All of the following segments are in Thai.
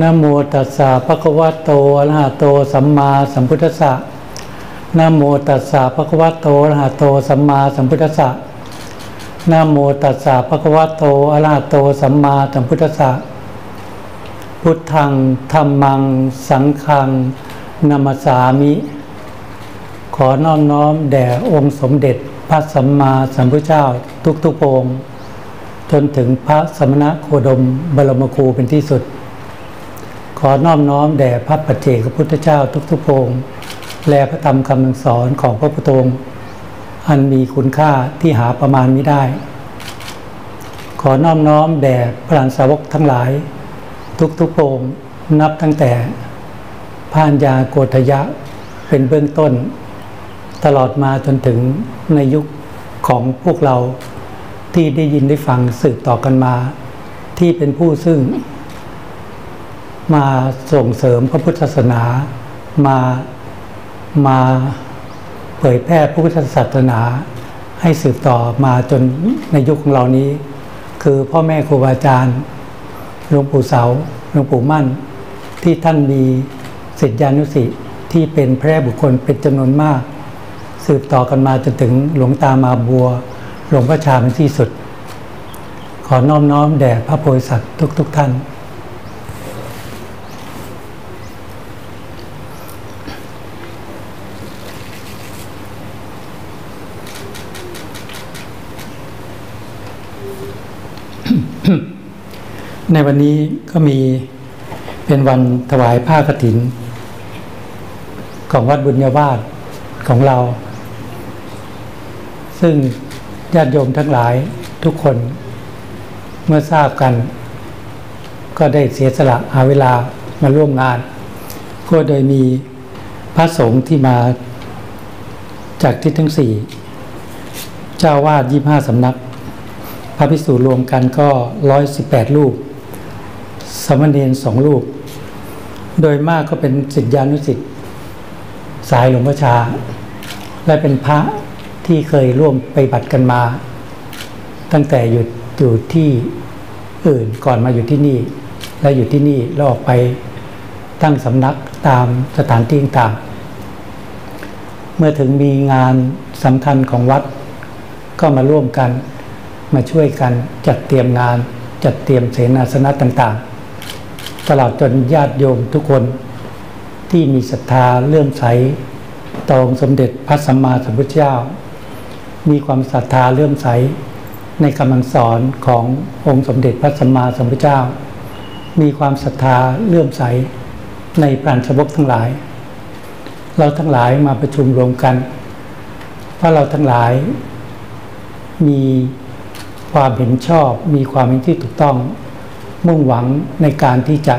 นะโมตัสสะภะคะวะโตอะระหะโตสัมมาสัมพุทธัสสะนะโมตัสสะภะคะวะโตอะระหะโตสัมมาสัมพุทธัสสะนะโมตัสสะภะคะวะโตอะระหะโตสัมมาสัมพุทธัสสะพุทธังธรรมัง สังฆังนามัสสามิ ขอน้อมน้อมแด่องค์สมเด็จพระสัมมาสัมพุทธเจ้าทุกๆองค์จนถึงพระสมณะโคดมบรมครูเป็นที่สุด ขอน้อมน้อมแด่พระปัจเจกพุทธเจ้าทุกๆองค์และพระธรรมคำสอนของพระพุทธองค์อันมีคุณค่าที่หาประมาณไม่ได้ ขอน้อมน้อมแด่พระสาวกทั้งหลาย ทุกๆองค์นับตั้งแต่พานยาโกฏยะเป็นเบื้องต้น ตลอดมาจนถึงในยุคของพวกเราที่ได้ยินได้ฟังสืบต่อกันมา ที่เป็นผู้ซึ่ง มาส่งเสริมพระพุทธศาสนา มามาเผยแพร่พระพุทธศาสนา ให้สืบต่อมาจนในยุคของเรานี้ คือพ่อแม่ครูบาอาจารย์หลวงปู่เสาหลวงปู่มั่น ที่ท่านมีศิษยานุสิษย์ที่เป็นแพร่บุคคลเป็นจำนวนมาก สืบต่อกันมาจนถึงหลวงตามาบัว หลวงพ่อชาเป็นที่สุด ขอน้อมน้อมแด่พระโพธิสัตว์ทุก ๆทท่าน ในวันนี้ก็มีเป็นวันถวายผ้ากฐิน ของวัดบุญญาวาสของเรา ซึ่งญาติโยมทั้งหลายทุกคนเมื่อทราบกัน ก็ได้เสียสละหาเวลามาร่วมงาน ก็โดยมีพระสงฆ์ที่มาจากทิศทั้งสี่ เจ้าวาดยี่ห้าสำนัก พระภิกษุรวมกันก็ร้อยสิบแปดรูป สมณเณรสองรูป โดยมากก็เป็นสิทธิานุสิทธิ์สายหลวงพ่อชา และเป็นพระที่เคยร่วมไปบัติกันมา ตั้งแต่อยู่อยู่ที่อื่นก่อนมาอยู่ที่นี่ และอยู่ที่นี่แล้วออกไปตั้งสำนักตามสถานที่ต่างเมื่อถึงมีงานสำคัญของวัด ก็มาร่วมกันมาช่วยกันจัดเตรียมงานจัดเตรียมเสนาสนะต่างๆ ตลอดจนญาติโยมทุกคนที่มีศรัทธาเลื่อมใสตองสมเด็จพระสัมมาสัมพุทธเจ้า มีความศรัทธาเลื่อมใสในคำสอนขององค์สมเด็จพระสัมมาสัมพุทธเจ้า มีความศรัทธาเลื่อมใสในปราณชวกทั้งหลาย เราทั้งหลายมาประชุมรวมกัน เพราะเราทั้งหลายมีความเห็นชอบ มีความเห็นที่ถูกต้อง มุ่งหวังในการที่จะ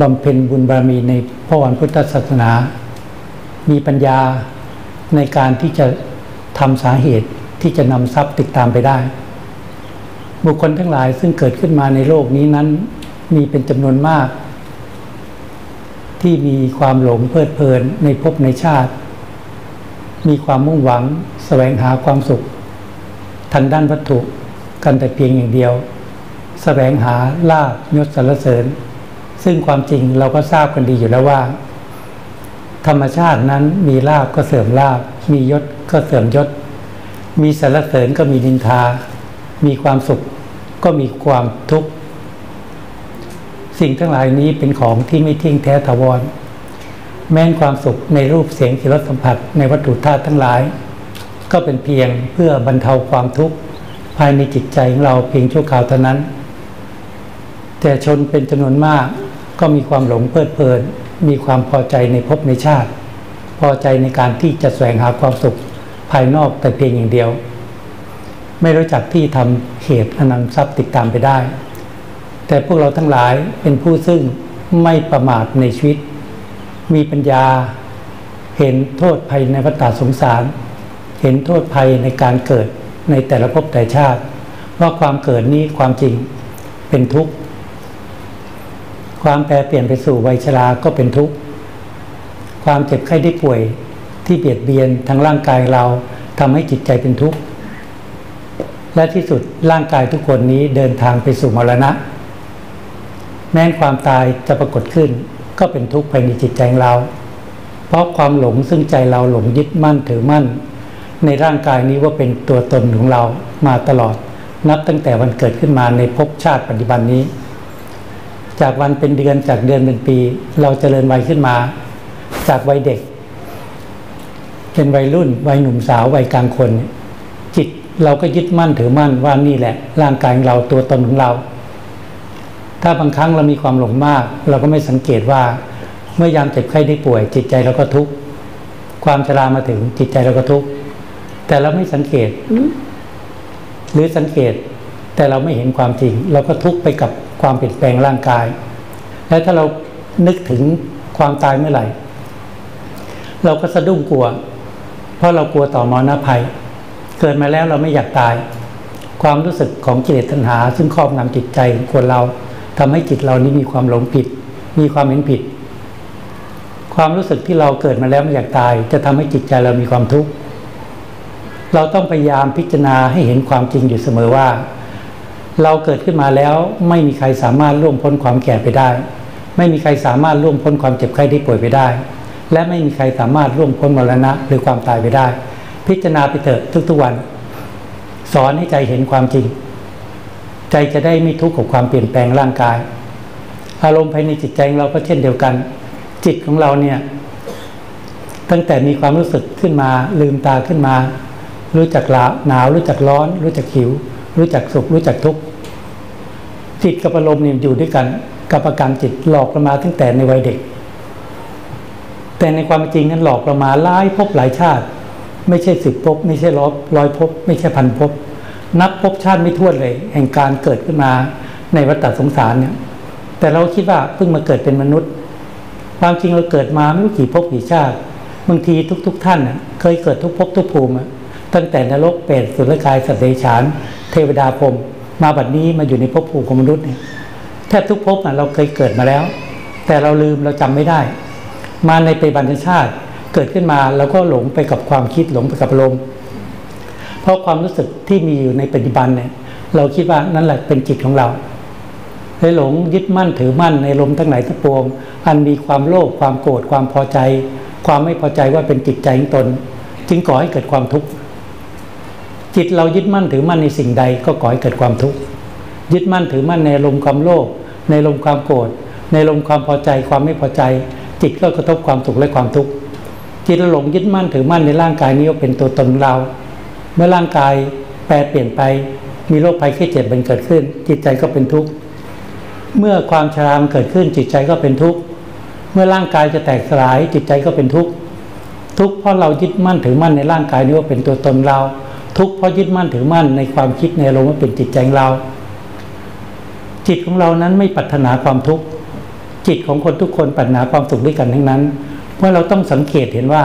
บำเพ็ญบุญบารมีในพระวันพุทธศาสนา มีปัญญาในการที่จะทำสาเหตุที่จะนำทรัพย์ติดตามไปได้ บุคคลทั้งหลายซึ่งเกิดขึ้นมาในโลกนี้นั้น มีเป็นจำนวนมาก ที่มีความหลงเพลิดเพลินในภพในชาติ มีความมุ่งหวังแสวงหาความสุขทางด้านวัตถุกันแต่เพียงอย่างเดียว แสวงหาลาบยศสรรเสริญ ซึ่งความจริงเราก็ทราบกันดีอยู่แล้วว่า ธรรมชาตินั้นมีลาบก็เสริมลาบ มียศก็เสริมยศ มีสรรเสริญก็มีนินทา มีความสุขก็มีความทุกข์สิ่งทั้งหลายนี้เป็นของที่ไม่ทิ้งแท้ถาวร แม้นความสุขในรูปเสียงที่รสสัมผัสในวัตถุธาตุทั้งหลาย ก็เป็นเพียงเพื่อบรรเทาความทุกข์ภายในจิตใจของเราเพียงชั่วคราวเท่านั้น แต่ชนเป็นจำนวนมากก็มีความหลงเพลิดเพลิน มีความพอใจในภพในชาติ พอใจในการที่จะแสวงหาความสุขภายนอกแต่เพียงอย่างเดียว ไม่รู้จักที่ทำเหตุอนันทรัพย์ติดตามไปได้ แต่พวกเราทั้งหลายเป็นผู้ซึ่งไม่ประมาทในชีวิต มีปัญญาเห็นโทษภัยในวัฏสงสาร เห็นโทษภัยในการเกิดในแต่ละภพแต่ชาติ ว่าความเกิดนี้ความจริงเป็นทุกข์ ความแปรเปลี่ยนไปสู่วัยชราก็เป็นทุกข์ ความเจ็บไข้ได้ป่วยที่เบียดเบียนทางร่างกายเราทำให้จิตใจเป็นทุกข์ และที่สุดร่างกายทุกคนนี้เดินทางไปสู่มรณะ แม้นความตายจะปรากฏขึ้น ก็เป็นทุกข์ภายในจิตใจของเรา เพราะความหลงซึ่งใจเราหลงยึดมั่นถือมั่น ในร่างกายนี้ว่าเป็นตัวตนของเรามาตลอด นับตั้งแต่วันเกิดขึ้นมาในภพชาติปัจจุบันนี้ จากวันเป็นเดือนจากเดือนเป็นปี เราจเจริญวัยขึ้นมา จากวัยเด็ก เป็นวัยรุ่นวัยหนุ่มสาววัยกลางคน จิตเราก็ยึดมั่นถือมั่นว่านี่แหละ ร่างกายของเราตัวตนของเรา ถ้าบางครั้งเรามีความหลงมาก เราก็ไม่สังเกตว่า เมื่อยามเจ็บไข้ได้ป่วย จิตใจเราก็ทุกข์ความชรามาถึงจิตใจเราก็ทุกข์แต่เราไม่สังเกต หรือสังเกตแต่เราไม่เห็นความจริง เราก็ทุกข์ไปกับ ความเปลี่ยนแปลงร่างกาย และถ้าเรานึกถึงความตายเมื่อไหร่ เราก็สะดุ้งกลัว เพราะเรากลัวต่อมรณะภัย เกิดมาแล้วเราไม่อยากตาย ความรู้สึกของกิเลสตัณหา ซึ่งครอบงำจิตใจของคนเราทำให้จิตเรานี้มีความหลงผิด มีความเห็นผิด ความรู้สึกที่เราเกิดมาแล้วไม่อยากตาย จะทำให้จิตใจเรามีความทุกข์เราต้องพยายามพิจารณาให้เห็นความจริงอยู่เสมอว่า เราเกิดขึ้นมาแล้วไม่มีใครสามารถล่วงพ้นความแก่ไปได้ ไม่มีใครสามารถล่วงพ้นความเจ็บไข้ได้ป่วยไปได้ และไม่มีใครสามารถล่วงพ้นมรณะหรือความตายไปได้ พิจารณาไปเถอะทุกๆวัน สอนให้ใจเห็นความจริง ใจจะได้ไม่ทุกข์กับความเปลี่ยนแปลงร่างกาย อารมณ์ภายในจิตใจของเราก็เช่นเดียวกัน จิตของเราเนี่ยตั้งแต่มีความรู้สึกขึ้นมาลืมตาขึ้นมา รู้จักหนาวรู้จักร้อน รู้จักหิว รู้จักสุข รู้จักทุกข์ จิตกับอารมณ์เนี่ยอยู่ด้วยกันกับอาการจิตหลอกเรามาตั้งแต่ในวัยเด็ก แต่ในความจริงนั้นหลอกเรามาหลายภพหลายชาติ ไม่ใช่สิบภพไม่ใช่ร้อยร้อยภพไม่ใช่พันภพนับภพชาติไม่ท้วนเลย แห่งการเกิดขึ้นมาในวัฏสงสารเนี่ย แต่เราคิดว่าเพิ่งมาเกิดเป็นมนุษย์ ความจริงเราเกิดมาไม่รู้กี่ภพกี่ชาติบางทีทุก ๆทท่านเคยเกิดทุกภพทุกภูมิตั้งแต่นรกเปรตสุรกายสัตว์เดรัจฉาน เทวดาพรม มาบัดนี้มาอยู่ในภพภูมิของมนุษย์เนี่ยแทบทุกภพเราเคยเกิดมาแล้ว แต่เราลืมเราจำไม่ได้ มาในปัจจุบันชาติเกิดขึ้นมาเราก็หลงไปกับความคิดหลงไปกับอารมณ์เพราะความรู้สึกที่มีอยู่ในปัจจุบันเนี่ยเราคิดว่านั่นแหละเป็นจิตของเราเลยหลงยึดมั่นถือมั่นในลมทั้งหลายทั้งปวง อันมีความโลภความโกรธความพอใจ ความไม่พอใจว่าเป็นจิตใจของตน จึงก่อให้เกิดความทุกข์ จิตเรายึดมั่นถือมั่นในสิ่งใดก็ก่อให้เกิดความทุกข์ยึดมั่นถือมั่นในลมความโลภในลมความโกรธในลมความพอใจความไม่พอใจ จิตก็กระทบความสุขและความทุกข์จิตหลงยึดมั่นถือมั่นในร่างกายนี้ว่าเป็นตัวตนเรา เมื่อร่างกายแปรเปลี่ยนไป มีโรคภัยไข้เจ็บมันเกิดขึ้น จิตใจก็เป็นทุกข์เมื่อความชรามเกิดขึ้นจิตใจก็เป็นทุกข์เมื่อร่างกายจะแตกสลายจิตใจก็เป็นทุกข์ทุกข์เพราะเรายึดมั่นถือมั่นในร่างกายนี้ว่าเป็นตัวตนเรา ทุกข์เพราะยึดมั่นถือมั่นในความคิดในอารมณ์ว่าเป็นจิตใจของเรา จิตของเรานั้นไม่ปรารถนาความทุกข์จิตของคนทุกคนปรารถนาความสุขด้วยกันทั้งนั้นเมื่อเราต้องสังเกตเห็นว่า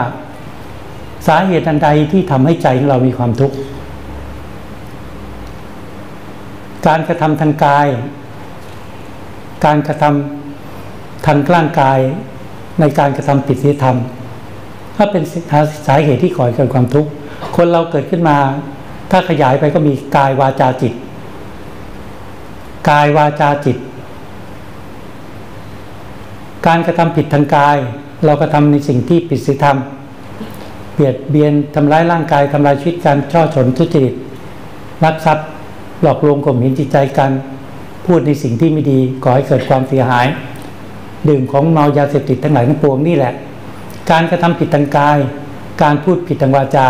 สาเหตุอันใดที่ทำให้ใจของเรามีความทุกข์การกระทำทางกาย การกระทำทางร่างกายในการกระทำผิดศีลธรรม ถ้าเป็นสาเหตุที่ก่อให้เกิดความทุกข์ คนเราเกิดขึ้นมา ถ้าขยายไปก็มีกายวาจาจิต กายวาจาจิต การกระทำผิดทางกาย เราก็ทำในสิ่งที่ผิดศีลธรรมเบียดเบียนทำร้ายร่างกายทำลายชีวิตการช่อฉนทุจริตลักทรัพย์หลอกลวงข่มเหงจิตใจกัน พูดในสิ่งที่ไม่ดีก่อให้เกิดความเสียหาย ดื่มของเมายาเสพติดทั้งหลายทั้งปวงนี่แหละ การกระทำผิดทางกาย การพูดผิดทางวาจา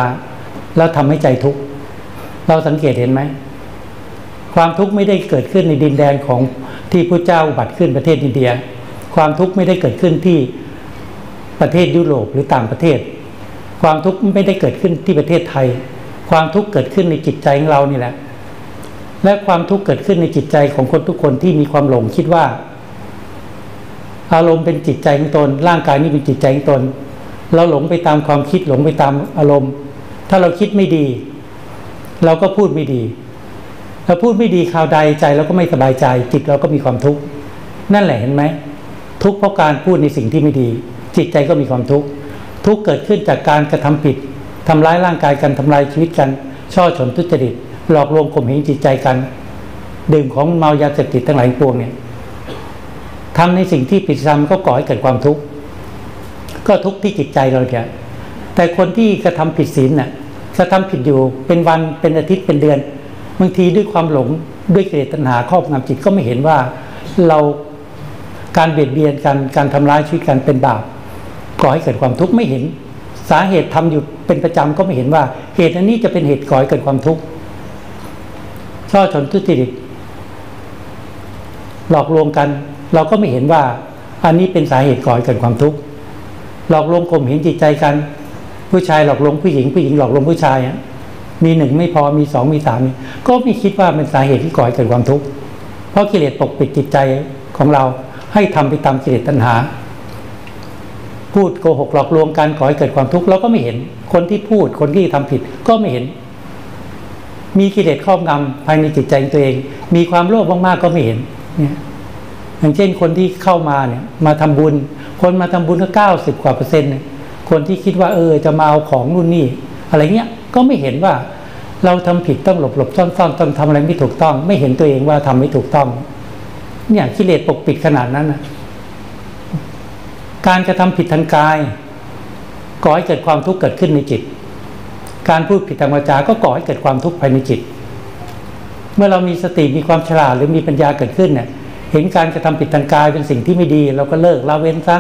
แล้วทำให้ใจทุกข์เราสังเกตเห็นไหมความทุกข์ไม่ได้เกิดขึ้นในดินแดนของที่พระเจ้าอุบัติขึ้นประเทศอินเดีย ความทุกข์ไม่ได้เกิดขึ้นที่ประเทศยุโรปหรือต่างประเทศ ความทุกข์ไม่ได้เกิดขึ้นที่ประเทศไทย ความทุกข์เกิดขึ้นในจิตใจของเรานี่แหละ และความทุกข์เกิดขึ้นในจิตใจของคนทุกคนที่มีความหลงคิดว่า อารมณ์เป็นจิตใจของตน ร่างกายนี่เป็นจิตใจของตน เราหลงไปตามความคิดหลงไปตามอารมณ์ ถ้าเราคิดไม่ดี เราก็พูดไม่ดีเราพูดไม่ดีข่าวใดใจเราก็ไม่สบายใจ จิตเราก็มีความทุกข์นั่นแหละเห็นไหมทุกข์เพราะการพูดในสิ่งที่ไม่ดี จิตใจก็มีความทุกข์ทุกข์เกิดขึ้นจากการกระทำผิดทำร้ายร่างกายกันทำลายชีวิตกัน ช่อฉนทุจริต หลอกลวงข่มเหงจิตใจกันดื่มของเมายาเสพติดทั้งหลายปวงเนี่ยทำในสิ่งที่ผิดทำก็ก่อให้เกิดความทุกข์ก็ทุกข์ที่จิตใจเราแก แต่คนที่กระทำผิดศีลน่ะกระทำผิดอยู่เป็นวันเป็นอาทิตย์เป็นเดือนบางทีด้วยความหลงด้วยกิเลสตัณหาครอบงำจิตก็ไม่เห็นว่าเราการเบียดเบียนกันการทำร้ายชีวิตกันเป็นบาปก่อให้เกิดความทุกข์ไม่เห็น สาเหตุทำอยู่เป็นประจำก็ไม่เห็นว่า เหตุอันนี้จะเป็นเหตุก่อให้เกิดความทุกข์ช่อชนทุจริตหลอกลวงกัน เราก็ไม่เห็นว่า อันนี้เป็นสาเหตุก่อให้เกิดความทุกข์หลอกลวงข่มเหงจิตใจกัน ผู้ชายหลอกลวงผู้หญิงผู้หญิงหลอกลวงผู้ชายมีหนึ่งไม่พอมีสองมีสามก็ไม่คิดว่าเป็นสาเหตุที่ก่อให้เกิดความทุกข์เพราะกิเลสปกปิดจิตใจของเราให้ทำไปตามกิเลสตัณหา พูดโกหกหลอกลวงกันก่อให้เกิดความทุกข์เราก็ไม่เห็น คนที่พูดคนที่ทำผิดก็ไม่เห็น มีกิเลสครอบงำภายในจิตใจตัวเอง มีความโลภมากๆก็ไม่เห็นเนี่ยอย่างเช่นคนที่เข้ามาเนี่ยมาทำบุญ คนมาทำบุญก็เก้าสิบกว่าเปอร์เซ็นต์เนี่ย คนที่คิดว่าเออจะมาเอาของนู่นนี่อะไรเงี้ยก็ไม่เห็นว่าเราทำผิดต้องหลบหลบซ่อนซ่อนต้องทำอะไรไม่ถูกต้อง ไม่เห็นตัวเองว่าทำไม่ถูกต้อง เนี่ยกิเลสปกปิดขนาดนั้นนะการกระทำผิดทางกายก่อให้เกิดความทุกข์เกิดขึ้นในจิต การพูดผิดทางวาจาก็ก่อให้เกิดความทุกข์ภายในจิต เมื่อเรามีสติมีความฉลาดหรือมีปัญญาเกิดขึ้นเนี่ยเห็นการกระทำผิดทางกายเป็นสิ่งที่ไม่ดี เราก็เลิกละเว้นซะ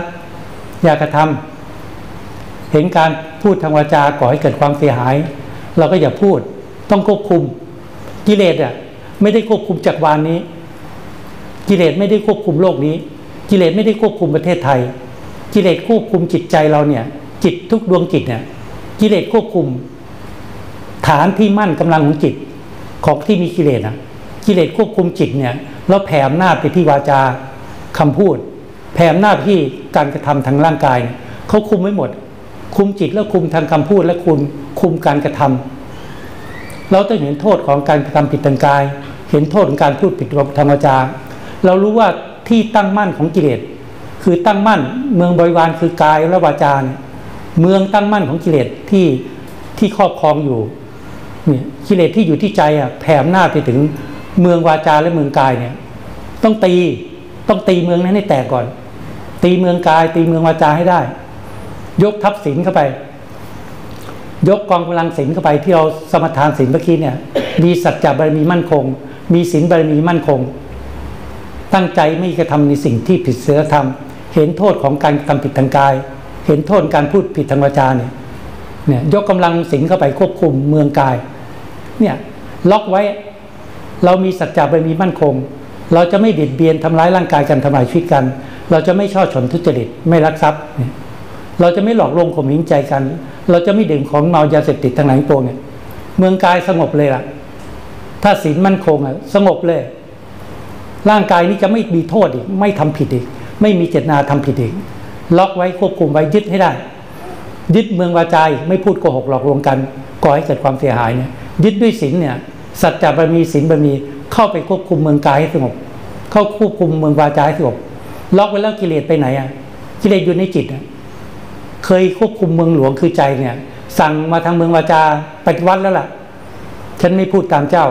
อย่ากระทำ เห็นการพูดทางวาจาก่อให้เกิดความเสียหาย เราก็อย่าพูดต้องควบคุมกิเลสอะไม่ได้ควบคุมจักรวาลนนี้ กิเลสไม่ได้ควบคุมโลกนี้ กิเลสไม่ได้ควบคุมประเทศไทย กิเลสควบคุมจิตใจเราเนี่ย จิตทุกดวงจิตเนี่ย กิเลสควบคุม ฐานที่มั่นกำลังของจิตของที่มีกิเลสนะกิเลสควบคุมจิตเนี่ยแล้วแผ่อำนาจไปที่วาจาคำพูด แผ่อำนาจที่การกระทำทางร่างกาย เขาคุมไว้หมด คุมจิตแล้วคุมทางคำพูดและคุมคุมการกระทำเราต้องเห็นโทษของการกระทำผิดทางกาย เห็นโทษของการพูดผิดทางวาจา เรารู้ว่าที่ตั้งมั่นของกิเลสคือตั้งมั่นเมืองบริวารคือกายและวาจาเนี่ยเมืองตั้งมั่นของกิเลสที่ที่ครอบครองอยู่เนี่ยกิเลสที่อยู่ที่ใจอะแผ่อำนาจไปถึงเมืองวาจาและเมืองกายเนี่ยต้องตีต้องตีเมืองนั้นให้แตกก่อน ตีเมืองกาย ตีเมืองวาจาให้ได้ ยกทัพศีลเข้าไป ยกกองกำลังศีลเข้าไปที่เราสมทานศีลเมื่อกี้เนี่ย มีสัจจะบารมีมั่นคง มีศีลบารมีมั่นคง ตั้งใจไม่กระทำในสิ่งที่ผิดศีลธรรม เห็นโทษของการทำผิดทางกาย เห็นโทษการพูดผิดทางวาจาเนี่ยเนี่ยยกกำลังศีลเข้าไปควบคุมเมืองกาย เนี่ยล็อกไว้เรามีสัจจะบารมีมั่นคง เราจะไม่เบียดเบียนทำร้ายร่างกายกันทำลายชีวิตกัน เราจะไม่ช่อฉนทุจริตไม่ลักทรัพย์ เราจะไม่หลอกลวงข่มเหงใจกัน เราจะไม่ดื่มของเมายาเสพติดทั้งหลายปวงเนี่ยเมืองกายสงบเลยล่ะ ถ้าศีลมั่นคงอะสงบเลย ร่างกายนี้จะไม่มีโทษอีก ไม่ทำผิดอีก ไม่มีเจตนาทำผิดอีก ล็อกไว้ควบคุมไว้ยึดให้ได้ ยึดเมืองวาจาไม่พูดโกหกหลอกลวงกันก่อให้เกิดความเสียหายเนี่ย ยึดด้วยศีลเนี่ยสัจจะบารมีศีลบารมีเข้าไปควบคุมเมืองกายให้สงบ เข้าควบคุมเมืองวาจาให้สงบล็อกไว้แล้วกิเลสไปไหนอะกิเลสอยู่ในจิตอะ เคยควบคุมเมืองหลวงคือใจเนี่ย สั่งมาทางเมืองวาจาปฏิวัติแล้วล่ะ ฉันไม่พูดตามเจ้า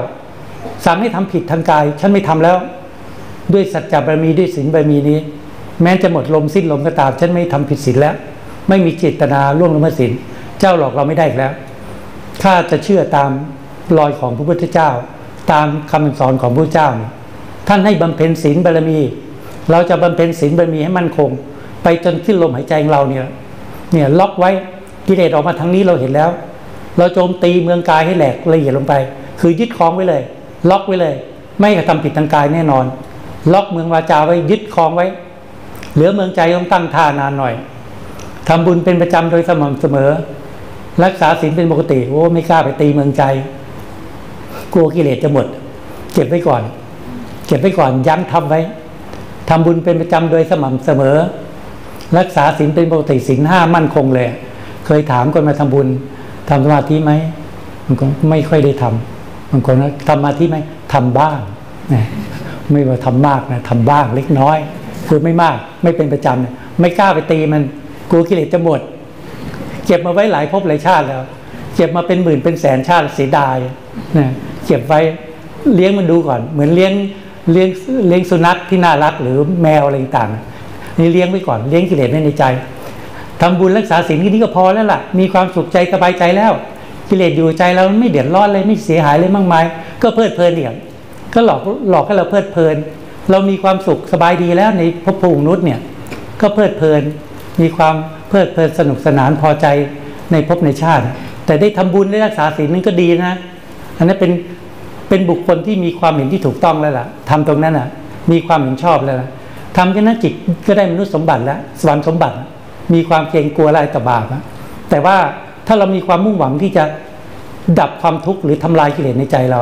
สั่งให้ทำผิดทางกาย ฉันไม่ทำแล้ว ด้วยสัจจะบารมีด้วยศีลบารมีนี้ แม้จะหมดลมสิ้นลมก็ตาม ฉันไม่ทำผิดศีลแล้ว ไม่มีเจตนาล่วงละเมิดศีลเจ้าหลอกเราไม่ได้อีกแล้วถ้าจะเชื่อตามรอยของพระพุทธเจ้า ตามคำสอนของพระเจ้า ท่านให้บำเพ็ญศีลบารมี เราจะบำเพ็ญศีลบารมีให้มั่นคง ไปจนสิ้นลมหายใจของเราเนี่ย เนี่ยล็อกไว้กิเลสออกมาทางนี้เราเห็นแล้ว เราโจมตีเมืองกายให้แหลกละเอียดลงไป คือยึดคล้องไว้เลย ล็อกไว้เลย ไม่กระทำผิดทางกายแน่นอน ล็อกเมืองวาจาไว้ยึดคล้องไว้ เหลือเมืองใจต้องตั้งท่านานหน่อยทำบุญเป็นประจำโดยสม่ำเสมอ รักษาศีลเป็นปกติโอ้ไม่กล้าไปตีเมืองใจ กลัวกิเลสจะหมด เก็บไว้ก่อน เก็บไว้ก่อนยั้งทำไว้ทำบุญเป็นประจำโดยสม่ำเสมอ รักษาศีลเป็นปกติศีลห้ามั่นคงเลย เคยถามคนมาทำบุญทำสมาธิไหมมันก็ไม่ค่อยได้ทำบางคนทำสมาธิไหมทำบ้างนะไม่ว่าทำมากนะทำบ้างเล็กน้อย คือไม่มากไม่เป็นประจำเนี่ยไม่กล้าไปตีมันกลัวกิเลสจะหมดเก็บมาไว้หลายภพหลายชาติแล้วเก็บมาเป็นหมื่นเป็นแสนชาติเสียดายนะเก็บไว้เลี้ยงมันดูก่อน เหมือนเลี้ยงเลี้ยงเลี้ยงสุนัขที่น่ารักหรือแมวอะไรต่างๆ นี่เลี้ยงไว้ก่อนเลี้ยงกิเลสไว้ในใจทำบุญรักษาศีลที่นี่ก็พอแล้วล่ะ มีความสุขใจสบายใจแล้ว กิเลสอยู่ใจเราไม่เดือดร้อนเลยไม่เสียหายเลยมากมายก็เพลิดเพลินเดี่ยก็หลอกหลอกให้เราเพลิดเพลิน เรามีความสุขสบายดีแล้วในภพภูมินุษย์เนี่ย ก็เพลิดเพลิน มีความเพลิดเพลินสนุกสนานพอใจในภพในชาติ แต่ได้ทำบุญได้รักษาศีลนั่นก็ดีนะ อันนั้นเป็นเป็นบุคคลที่มีความเห็นที่ถูกต้องแล้วล่ะทำตรงนั้นอะ มีความเห็นชอบแล้วล่ะ ทำแค่นั้นจิตก็ได้มนุษย์สมบัติแล้วสวรรค์สมบัติ มีความเกรงกลัวอะไรต่อบาปแต่ว่าถ้าเรามีความมุ่งหวังที่จะดับความทุกข์หรือทำลายกิเลสในใจเรา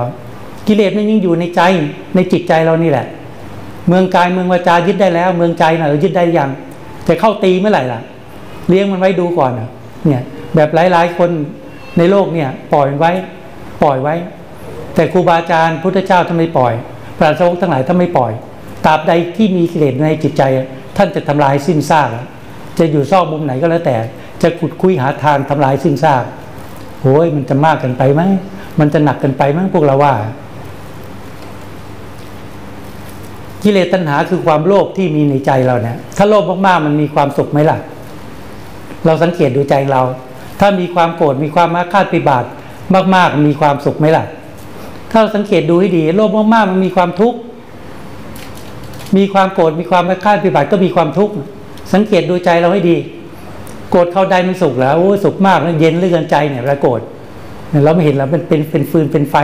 กิเลสมันยังอยู่ในใจในจิตใจเรานี่แหละ เมืองกายเมืองวาจายึดได้แล้ว เมืองใจนะเรายึดได้ยังจะเข้าตีเมื่อไหร่ล่ะ เลี้ยงมันไว้ดูก่อนเนี่ยแบบหลายๆ คนในโลกเนี่ยปล่อยไว้ปล่อยไว้ แต่ครูบาอาจารย์พุทธเจ้าท่านไม่ปล่อยพระสงฆ์ทั้งหลายท่านไม่ปล่อย ตราบใดที่มีกิเลสในจิตใจ ท่านจะทำลายสิ้นซากจะอยู่ซอกมุมไหนก็แล้วแต่ จะขุดคุยหาทางทำลายสิ้นซากโอ้ยมันจะมากกันไปไหมมันจะหนักกันไปไหมพวกเราว่า กิเลสตัณหาคือความโลภที่มีในใจเราเนี่ยถ้าโลภมากๆมันมีความสุขไหมล่ะ เราสังเกตดูใจเรา ถ้ามีความโกรธมีความมาคาดปิบาทมาก ๆ มีความสุขไหมล่ะ ถ้าเราสังเกตดูให้ดี โลภมากๆมันมีความทุกข์ มีความโกรธมีความมาคาดปิบาทก็มีความทุกข์สังเกตดูใจเราให้ดี โกรธเข้าใดมันสุขแล้วโอ้สุขมากแล้วเย็นเลื่อนใจเนี่ยเราโกรธเนี่ยเราไม่เห็นแล้วมันเป็นเป็นฟืนเป็นไฟ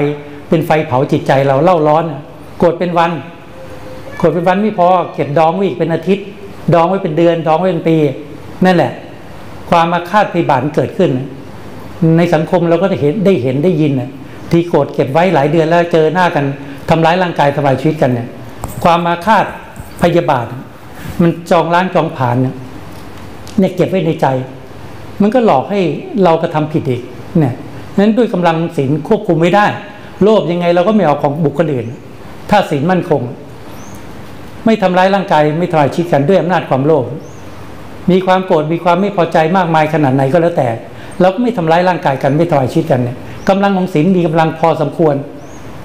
เป็นไฟเผาจิตใจเราเล่าร้อน โกรธเป็นวันโกรธเป็นวันไม่พอเก็บดองไว้อีกเป็นอาทิตย์ ดองไว้เป็นเดือน ดองไว้เป็นปี นั่นแหละ ความมาคาดพิบัติเกิดขึ้น ในสังคมเราก็ได้เห็นได้เห็นได้ยินนะที่โกรธเก็บไว้หลายเดือนแล้วเจอหน้ากันทำร้ายร่างกายทำลายชีวิตกันเนี่ย ความมาคาดพยาบาท มันจองล้างจองผ่านเนี่ยเก็บไว้ในใจ มันก็หลอกให้เรากระทาผิดอีกเนี่ยนั้นด้วยกำลังศีลควบคุมไม่ได้ โลภยังไงเราก็ไม่เอาของบุคคลอื่น ถ้าศีลมั่นคง ไม่ทำร้ายร่างกายไม่ทำลายชีวิตกันด้วยอำนาจความโลภมีความโกรธมีความไม่พอใจมากมายขนาดไหนก็แล้วแต่ เราก็ไม่ทำร้ายร่างกายกันไม่ทำลายชีวิตกันเนี่ยกำลังของศีลมีกำลังพอสมควร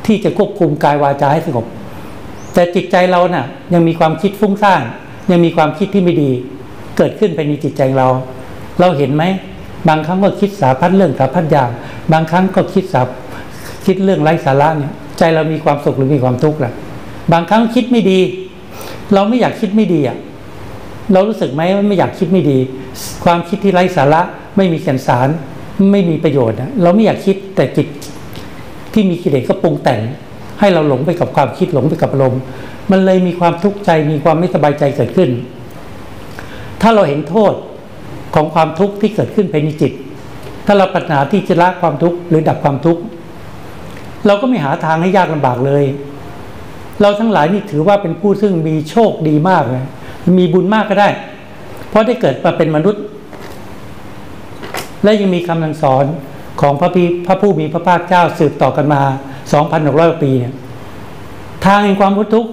ที่จะควบคุมกายวาจาให้สงบ แต่จิตใจเราน่ะยังมีความคิดฟุ้งซ่านยังมีความคิดที่ไม่ดี เกิดขึ้นไปในจิตใจเรา เราเห็นไหมบางครั้งก็คิดสาพัดเรื่องสาพัดอย่าง บางครั้งก็คิดสาคิดเรื่องไร้สาระเนี่ยใจเรามีความสุขหรือมีความทุกข์ล่ะบางครั้งคิดไม่ดี เราไม่อยากคิดไม่ดีอะเรารู้สึกไหมว่าไม่อยากคิดไม่ดี ความคิดที่ไร้สาระไม่มีแก่นสารไม่มีประโยชน์นะเราไม่อยากคิดแต่จิตที่มีกิเลสก็ปรุงแต่ง ให้เราหลงไปกับความคิดหลงไปกับอารมณ์ มันเลยมีความทุกข์ใจมีความไม่สบายใจเกิดขึ้น ถ้าเราเห็นโทษของความทุกข์ที่เกิดขึ้นภายในจิต ถ้าเราปรารถนาที่จะละความทุกข์หรือดับความทุกข์ เราก็ไม่หาทางให้ยากลำบากเลย เราทั้งหลายนี่ถือว่าเป็นผู้ซึ่งมีโชคดีมากเลยมีบุญมากก็ได้ เพราะได้เกิดมาเป็นมนุษย์ และยังมีคำสอนของพระพีพระผู้มีพระภาคเจ้าสืบต่อกันมา 2,600ปีเนี่ยทางแห่งความพ้นทุกข์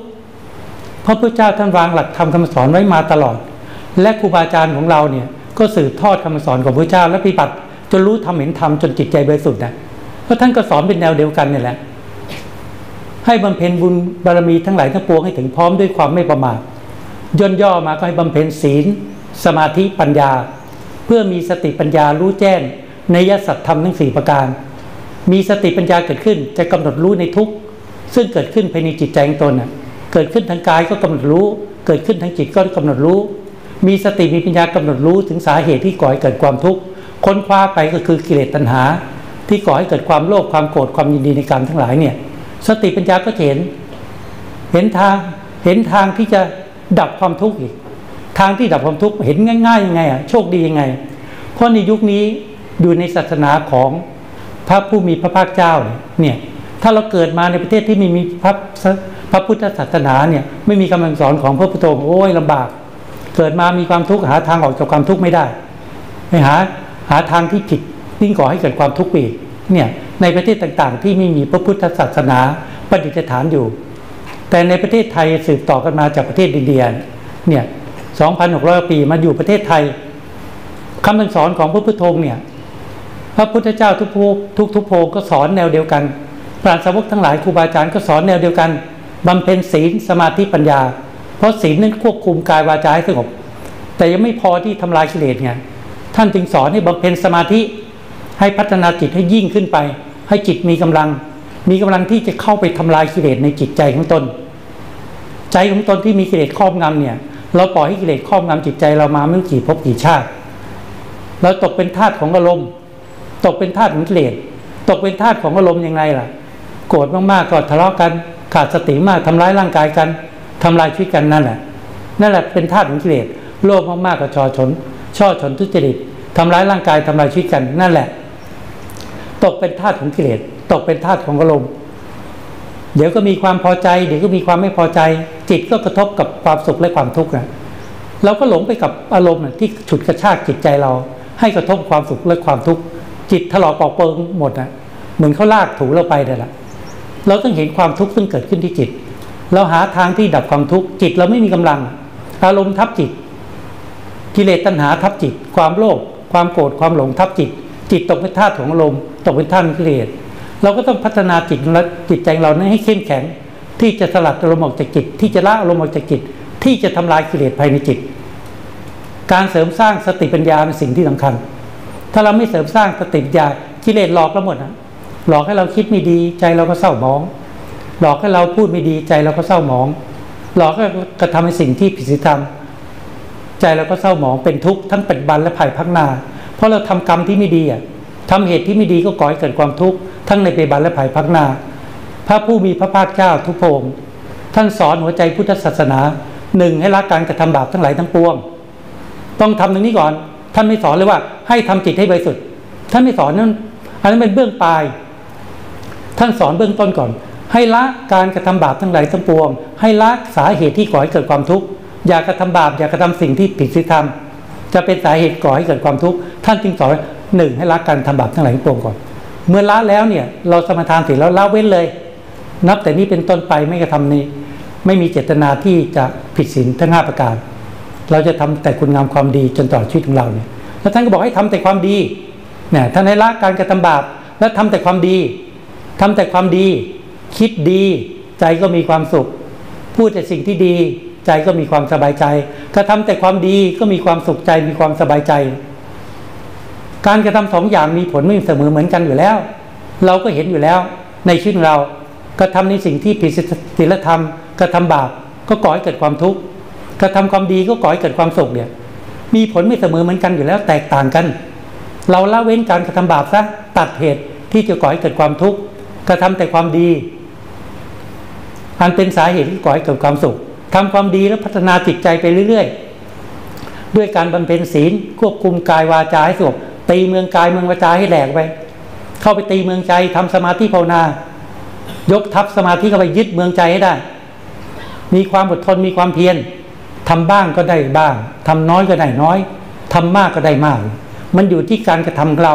พระพุทธเจ้าท่านวางหลักธรรมคำสอนไว้มาตลอด และครูบาอาจารย์ของเราเนี่ยก็สืบทอดคำสอนของพระเจ้า และปฏิบัติจนรู้ทำเห็นทำจนจิตใจบริสุทธิ์นะเพราะท่านก็สอนเป็นแนวเดียวกันเนี่ยแหละ ให้บำเพ็ญบุญบารมีทั้งหลายทั้งปวงให้ถึงพร้อมด้วยความไม่ประมาทย่นย่อมาก็ให้บำเพ็ญศีล สมาธิปัญญา เพื่อมีสติปัญญารู้แจ้งในยสัตธรรมทั้งสี่ประการ มีสติปัญญาเกิดขึ้น จะกำหนดรู้ในทุกซึ่งเกิดขึ้นภายในจิตใจของตนน่ะเกิดขึ้นทางกายก็กำหนดรู้ เกิดขึ้นทางจิตก็กำหนดรู้ มีสติมีปัญญากำหนดรู้ถึงสาเหตุที่ก่อให้เกิดความทุกข์ค้นคว้าไปก็คือกิเลสตัณหา ที่ก่อให้เกิดความโลภความโกรธความยินดีในการทั้งหลายเนี่ยสติปัญญาก็เห็น เห็นทางเห็นทางที่จะดับความทุกข์อีก ทางที่ดับความทุกข์เห็นง่ายๆยังไงอะโชคดียังไง เพราะในยุคนี้อยู่ในศาสนาของ พระผู้มีพระภาคเจ้าเนี่ยถ้าเราเกิดมาในประเทศที่ไม่มีพระพระพุทธศาสนาเนี่ยไม่มีคำสอนของพระพุทธองค์โอ้ยลำบาก เกิดมามีความทุกข์หาทางออกจากความทุกข์ไม่ได้ไปหาหาทางที่ผิดยิ่งก่อให้เกิดความทุกข์อีกเนี่ยในประเทศต่างๆ ที่ไม่มีพระพุทธศาสนาประดิษฐานอยู่ แต่ในประเทศไทยสืบต่อกันมาจากประเทศอินเดียเนี่ย2,600 ปีมาอยู่ประเทศไทยคำสอนของพระพุทธองค์เนี่ย ระพุทธเจ้าทุกทุกทุกโพก็สอนแนวเดียวกัน ปราชญ์สาวกทั้งหลายครูบาอาจารย์ก็สอนแนวเดียวกันบำเพ็ญศีลสมาธิปัญญา เพราะศีลนั้นควบคุมกายวาจาให้สงบ แต่ยังไม่พอที่ทำลายกิเลสไงท่านจึงสอนให้บำเพ็ญสมาธิให้พัฒนาจิตให้ยิ่งขึ้นไป ให้จิตมีกำลัง มีกำลังที่จะเข้าไปทำลายกิเลสในจิตใจของตน ใจของตนที่มีกิเลสครอบงำเนี่ย เราปล่อยให้กิเลสครอบงำจิตใจเรามาไม่รู้กี่ภพกี่ชาติเราตกเป็นทาสของอารมณ์ ตกเป็นทาสของกิเลสตกเป็นทาสของอารมณ์ยังไงล่ะ โกรธมากๆก็ทะเลาะกัน ขาดสติมากทำร้ายร่างกายกันทำลายชีวิตกันนั่นแหละนั่นแหละเป็นทาสของกิเลสโลภมากๆก็ชอชน ช่อชนทุจริตทำร้ายร่างกายทำลายชีวิตกันนั่นแหละ ตกเป็นทาสของกิเลสตกเป็นทาสของอารมณ์เดี๋ยวก็มีความพอใจ เดี๋ยวก็มีความไม่พอใจ จิตก็กระทบกับความสุขและความทุกข์นะเราก็หลงไปกับอารมณ์ที่ฉุดกระชากจิตใจเรา ให้กระทบความสุขและความทุกข์ จิตถลอกปอกเปิงหมดนะเหมือนเขาลากถูเราไปนั่ละเราต้องเห็นความทุกข์ซึ่งเกิดขึ้นที่จิต เราหาทางที่ดับความทุกข์จิตเราไม่มีกำลัง อารมณ์ทับจิต กิเลสตัณหาทับจิต ความโลภความโกรธความหลงทับจิต จิตตกเป็นธาตุของอารมณ์ตกเป็นธาตุกิเลสเราก็ต้องพัฒนาจิตและจิตใจเรานั้นให้เข้มแข็ง ที่จะสลัดอารมณ์ออกจากจิต ที่จะละอารมณ์ออกจากจิต ที่จะทำลายกิเลสภายในจิต การเสริมสร้างสติปัญญาเป็นสิ่งที่สำคัญ ถ้าเราไม่เสริมสร้างสติปัญญากิเลสหลอกเราหมดนะหลอกให้เราคิดไม่ดีใจเราก็เศร้าหมอง หลอกให้เราพูดไม่ดีใจเราก็เศร้าหมอง หลอกให้กระทำในสิ่งที่ผิดศีลธรรม ใจเราก็เศร้าหมองเป็นทุกข์ทั้งปัจจุบันและภายภาคหน้า เพราะเราทำกรรมที่ไม่ดีอะทำเหตุที่ไม่ดีก็ก่อให้เกิดความทุกข์ทั้งในปัจจุบันและภายภาคหน้า พระผู้มีพระภาคเจ้าทุกพงท่านสอนหัวใจพุทธศาสนาหนึ่งให้ละการกระทำบาปทั้งหลายทั้งปวง ต้องทำตรงนี้ก่อน ท่านไม่สอนเลยว่า ให้ทำจิตให้บริสุทธิ์ท่านไม่สอนนั่นอันนั้นเป็นเบื้องปลาย ท่านสอนเบื้องต้นก่อน ให้ละการกระทำบาปทั้งหลายทั้งปวง ให้ละสาเหตุที่ก่อให้เกิดความทุกข์อย่ากระทำบาปอย่ากระทำสิ่งที่ผิดศีลธรรม จะเป็นสาเหตุก่อให้เกิดความทุกข์ท่านจึงสอนหนึ่งให้ละการทำบาปทั้งหลายทั้งปวงก่อน เมื่อละแล้วเนี่ย เราสมทานเสร็จแล้วละเว้นเลย นับแต่นี้เป็นต้นไปไม่กระทำนี้ ไม่มีเจตนาที่จะผิดศีลทั้งห้าประการ เราจะทำแต่คุณงามความดีจนตลอดชีวิตของเราเนี่ยแล้วท่านก็บอกให้ทำแต่ความดีเนี่ยท่านให้ละการกระทำบาปและทำแต่ความดีทำแต่ความดี คิดดี ใจก็มีความสุข พูดแต่สิ่งที่ดี ใจก็มีความสบายใจกระทำแต่ความดีก็มีความสุขใจมีความสบายใจ การกระทำสองอย่างมีผลไม่เสมอเหมือนกันอยู่แล้ว เราก็เห็นอยู่แล้วในชีวิตเรากระทำในสิ่งที่ผิดศีลธรรมกระทำบาปก็ก่อให้เกิดความทุกข์ กระทำความดีก็ก่อให้เกิดความสุขเนี่ย มีผลไม่เสมอเหมือนกันอยู่แล้วแตกต่างกัน เราละเว้นการกระทำบาปซะตัดเหตุที่จะก่อให้เกิดความทุกข์กระทำแต่ความดี อันเป็นสาเหตุที่ก่อให้เกิดความสุขทำความดีแล้วพัฒนาจิตใจไปเรื่อย ๆ ด้วยการบำเพ็ญศีลควบคุมกายวาจาให้สงบตีเมืองกายเมืองวาจาให้แหลกไปเข้าไปตีเมืองใจทำสมาธิภาวนายกทัพสมาธิเข้าไปยึดเมืองใจให้ได้ มีความอดทนมีความเพียร ทำบ้างก็ได้บ้างทำน้อยก็ได้น้อยทำมากก็ได้มาก มันอยู่ที่การกระทำเรา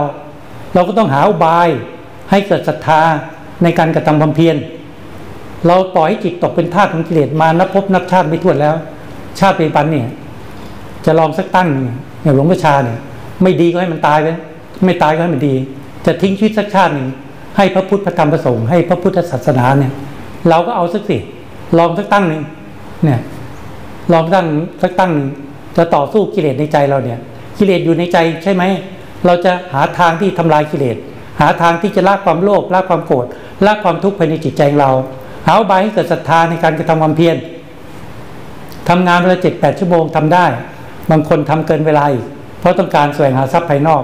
เราก็ต้องหาอุบายให้เกิดศรัทธาในการกระทำความเพียรเราปล่อยให้จิตตกเป็นทาสของกิเลสมานับพบนับชาติไม่ถ้วนแล้ว ชาติป็นปันเนี่ยจะลองสักตั้งหนึ่งอย่างหลวงพ่อชาเนี่ย ไม่ดีก็ให้มันตายไปไม่ตายก็ให้มันดี จะทิ้งชีวิตสักชาติหนึ่งให้พระพุทธพระธรรมพระสงฆ์ให้พระพุทธศาสนาเนี่ย เราก็เอาสักสิลองสักตั้งหนึ่งเนี่ย ลองตั้งสักตั้งหนึ่งจะต่อสู้กิเลสในใจเราเนี่ย กิเลสอยู่ในใจใช่ไหม เราจะหาทางที่ทำลายกิเลส หาทางที่จะละความโลภละความโกรธละความทุกข์ภายในจิตใจเรา หาอุบายให้เกิดศรัทธาในการกระทำความเพียรทำงานเวลาเจ็ดแปดชั่วโมงทำได้ บางคนทำเกินเวลาอีกเพราะต้องการแสวงหาทรัพย์ภายนอก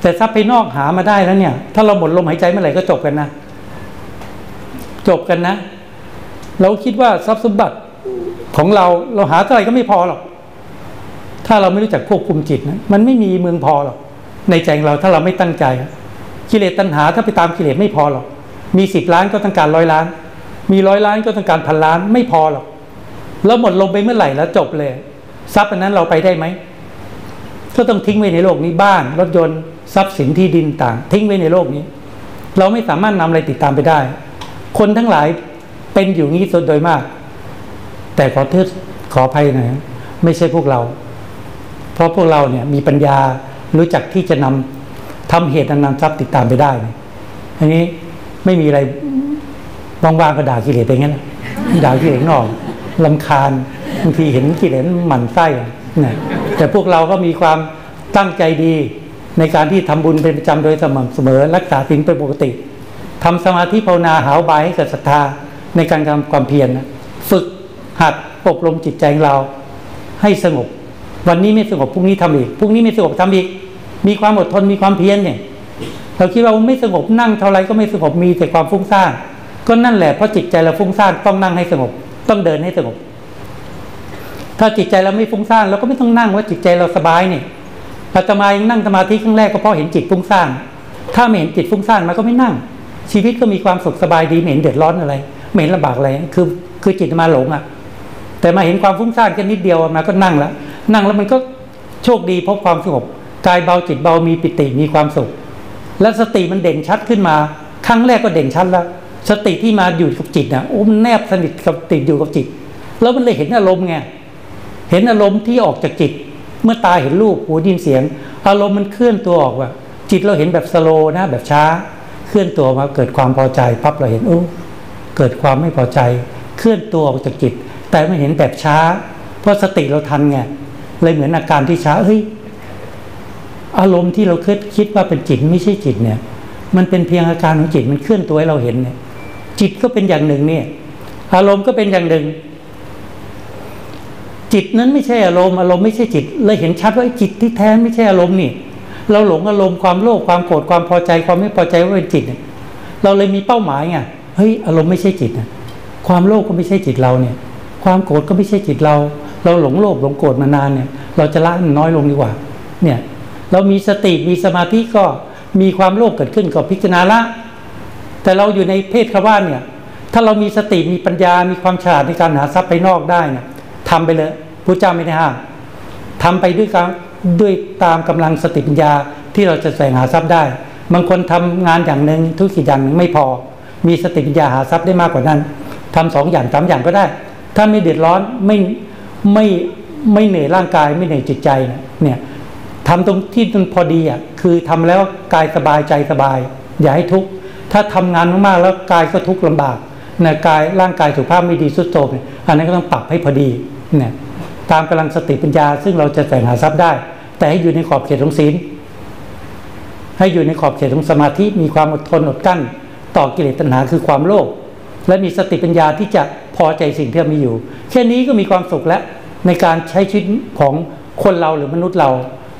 แต่ทรัพย์ภายนอกหามาได้แล้วเนี่ย ถ้าเราหมดลมหายใจเมื่อไหร่ก็จบกันนะ จบกันนะ เราคิดว่าทรัพย์สมบัติของเราเราหาเท่าไหร่ก็ไม่พอหรอก ถ้าเราไม่รู้จักควบคุมจิตนะมันไม่มีเมืองพอหรอก ในใจเราถ้าเราไม่ตั้งใจกิเลสตัณหาถ้าไปตามกิเลสไม่พอหรอก มีสิบล้านก็ต้องการร้อยล้าน มีร้อยล้านก็ต้องการพันล้านไม่พอหรอกแล้วหมดลมไปเมื่อไหร่แล้วจบเลย ทรัพย์อันนั้นเราไปได้ไหมก็ต้องทิ้งไว้ในโลกนี้บ้าน รถยนต์ทรัพย์สินที่ดินต่าง ทิ้งไว้ในโลกนี้ เราไม่สามารถนำอะไรติดตามไปได้ คนทั้งหลาย เป็นอยู่งี้โดยมาก แต่ขอเทศขออภัยนะไม่ใช่พวกเรา เพราะพวกเราเนี่ยมีปัญญารู้จักที่จะนำทำเหตุนำทรัพย์ติดตามไปได้อันนี้ไม่มีอะไรว่างๆก็ด่ากิเลสไปงั้นด่ากิเลสนอกลำคาญบางทีเห็นกิเลสหมั่นไส้นะแต่พวกเราก็มีความตั้งใจดีในการที่ทำบุญเป็นประจำโดยสม่ำเสมอ รักษาศีลเป็นปกติทำสมาธิภาวนาหาวบายให้เกิดศรัทธา ในการทำความเพียรนะฝึกหัดอบรมจิตใจของเรา ให้สงบ วันนี้ไม่สงบพรุ่งนี้ทำอีกพรุ่งนี้ไม่สงบทำอีก มีความอดทนมีความเพียรเนี่ยเราคิดว่าไม่สงบนั่งเท่าไรก็ไม่สงบมีแต่ความฟุ้งซ่านก็นั่นแหละเพราะจิตใจเราฟุ้งซ่านต้องนั่งให้สงบ ต้องเดินให้สงบ ถ้าจิตใจเราไม่ฟุ้งซ่านเราก็ไม่ต้องนั่งว่าจิตใจเราสบายเนี่ยอาตมายังนั่งสมาธิครั้งแรกก็เพราะเห็นจิตฟุ้งซ่านถ้าไม่เห็นจิตฟุ้งซ่านมันก็ไม่นั่ง ชีวิตก็มีความสุขสบายดีไม่เห็นเดือดร้อนอะไร ไม่เห็นลำบากอะไรคือคือจิตมาหลงอะ แต่มาเห็นความฟุ้งซ่านแค่นิดเดียวมาก็นั่งแล้วนั่งแล้วมันก็โชคดีพบความสงบกายเบาจิตเบามีปิติมีความสุข และสติมันเด่นชัดขึ้นมา ครั้งแรกก็เด่นชัดแล้ว สติที่มาอยู่กับจิตนะโอ้มันแนบสนิทกับติดอยู่กับจิต แล้วมันเลยเห็นอารมณ์ไงเห็นอารมณ์ที่ออกจากจิต เมื่อตาเห็นรูปหูดินเสียง อารมณ์มันเคลื่อนตัวออกว่าจิตเราเห็นแบบสโลนะแบบช้า เคลื่อนตัวมาเกิดความพอใจปั๊บเราเห็นโอ้ เกิดความไม่พอใจ เคลื่อนตัวออกจากจิต แต่ไม่เห็นแบบช้า เพราะสติเราทันไงเลยเหมือนอาการที่ช้าเฮ้ยอารมณ์ที่เราคิดคิดว่าเป็นจิตไม่ใช่จิตเนี่ย มันเป็นเพียงอาการของจิตมันเคลื่อนตัวให้เราเห็นเนี่ยจิตก็เป็นอย่างหนึ่งเนี่ย อารมณ์ก็เป็นอย่างหนึ่ง จิตนั้นไม่ใช่อารมณ์อารมณ์ไม่ใช่จิต เลยเห็นชัดว่าจิตที่แท้ไม่ใช่อารมณ์นี่ เราหลงอารมณ์ความโลภความโกรธความพอใจความไม่พอใจว่าเป็นจิต เราเลยมีเป้าหมายไง เฮ้ยอารมณ์ไม่ใช่จิตนะความโลภก็ไม่ใช่จิตเราเนี่ย ความโกรธก็ไม่ใช่จิตเรา เราหลงโลภหลงโกรธมานานเนี่ย เราจะละมันน้อยลงดีกว่า เนี่ย เรามีสติมีสมาธิก็มีความโลภเกิดขึ้นก็พิจารณาละ แต่เราอยู่ในเพศขว่านเนี่ย ถ้าเรามีสติมีปัญญา มีความฉลาดในการหาทรัพย์ไปนอกได้เนี่ยทำไปเลยพระเจ้าไม่ได้ห้ามทำไปด้วยการด้วยตามกำลังสติปัญญาที่เราจะแสวงหาทรัพย์ได้ บางคนทำงานอย่างหนึ่งธุรกิจอย่างหนึ่งไม่พอ มีสติปัญญาหาทรัพย์ได้มากกว่านั้นทำสองอย่างสามอย่างก็ได้ ถ้าไม่เดือดร้อนไม่ไม่ไม่เหนื่อยร่างกายไม่เหนื่อยจิตใจเนี่ยทำตรงที่มันพอดีอะคือทำแล้วกายสบายใจสบาย อย่าให้ทุกข์ถ้าทำงานมากๆแล้วกายก็ทุกข์ลำบากนะกายร่างกายสุขภาพไม่ดีสุดโทรมเนี่ยอันนั้นก็ต้องปรับให้พอดีเนี่ยตามกำลังสติปัญญา ซึ่งเราจะแสวงหาทรัพย์ได้ แต่ให้อยู่ในขอบเขตของศีลให้อยู่ในขอบเขตของสมาธิมีความอดทนอดกั้น ต่อกิเลสตัณหาคือความโลภและมีสติปัญญาที่จะพอใจสิ่งที่มีอยู่ แค่นี้ก็มีความสุขแล้วในการใช้ชีวิตของคนเราหรือมนุษย์เรา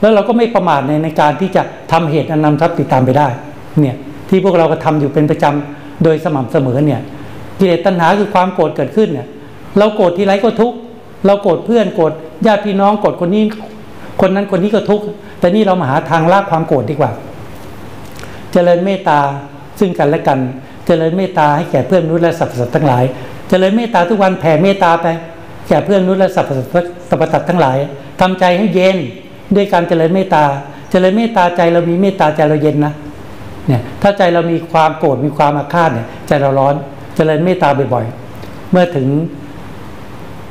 แล้วเราก็ไม่ประมาทในในการที่จะทำเหตุอันนำทรัพย์ติดตามไปได้เนี่ยที่พวกเราก็ทำอยู่เป็นประจำโดยสม่ำเสมอเนี่ยกิเลสตัณหาคือความโกรธเกิดขึ้นเนี่ยเราโกรธทีไรก็ทุกข์เราโกรธเพื่อนโกรธญาติพี่น้องโกรธคนนี้คนนั้นคนนี้ก็ทุกข์แต่นี่เรามาหาทางละความโกรธดีกว่า เจริญเมตตา ซึ่งกันและกันเจริญเมตตาให้แก่เพื่อนมนุษย์และสรรพสัตว์ทั้งหลายเจริญเมตตาทุกวันแผ่เมตตาไป แก่เพื่อนมนุษย์และสรรพสัตว์สรรพสัตว์ทั้งหลายทำใจให้เย็นด้วยการเจริญเมตตาเจริญเมตตาใจเรามีเมตตาใจเราเย็นนะเนี่ยถ้าใจเรามีความโกรธมีความอาฆาตเนี่ยใจเราร้อนเจริญเมตตาบ่อยๆ เมื่อถึง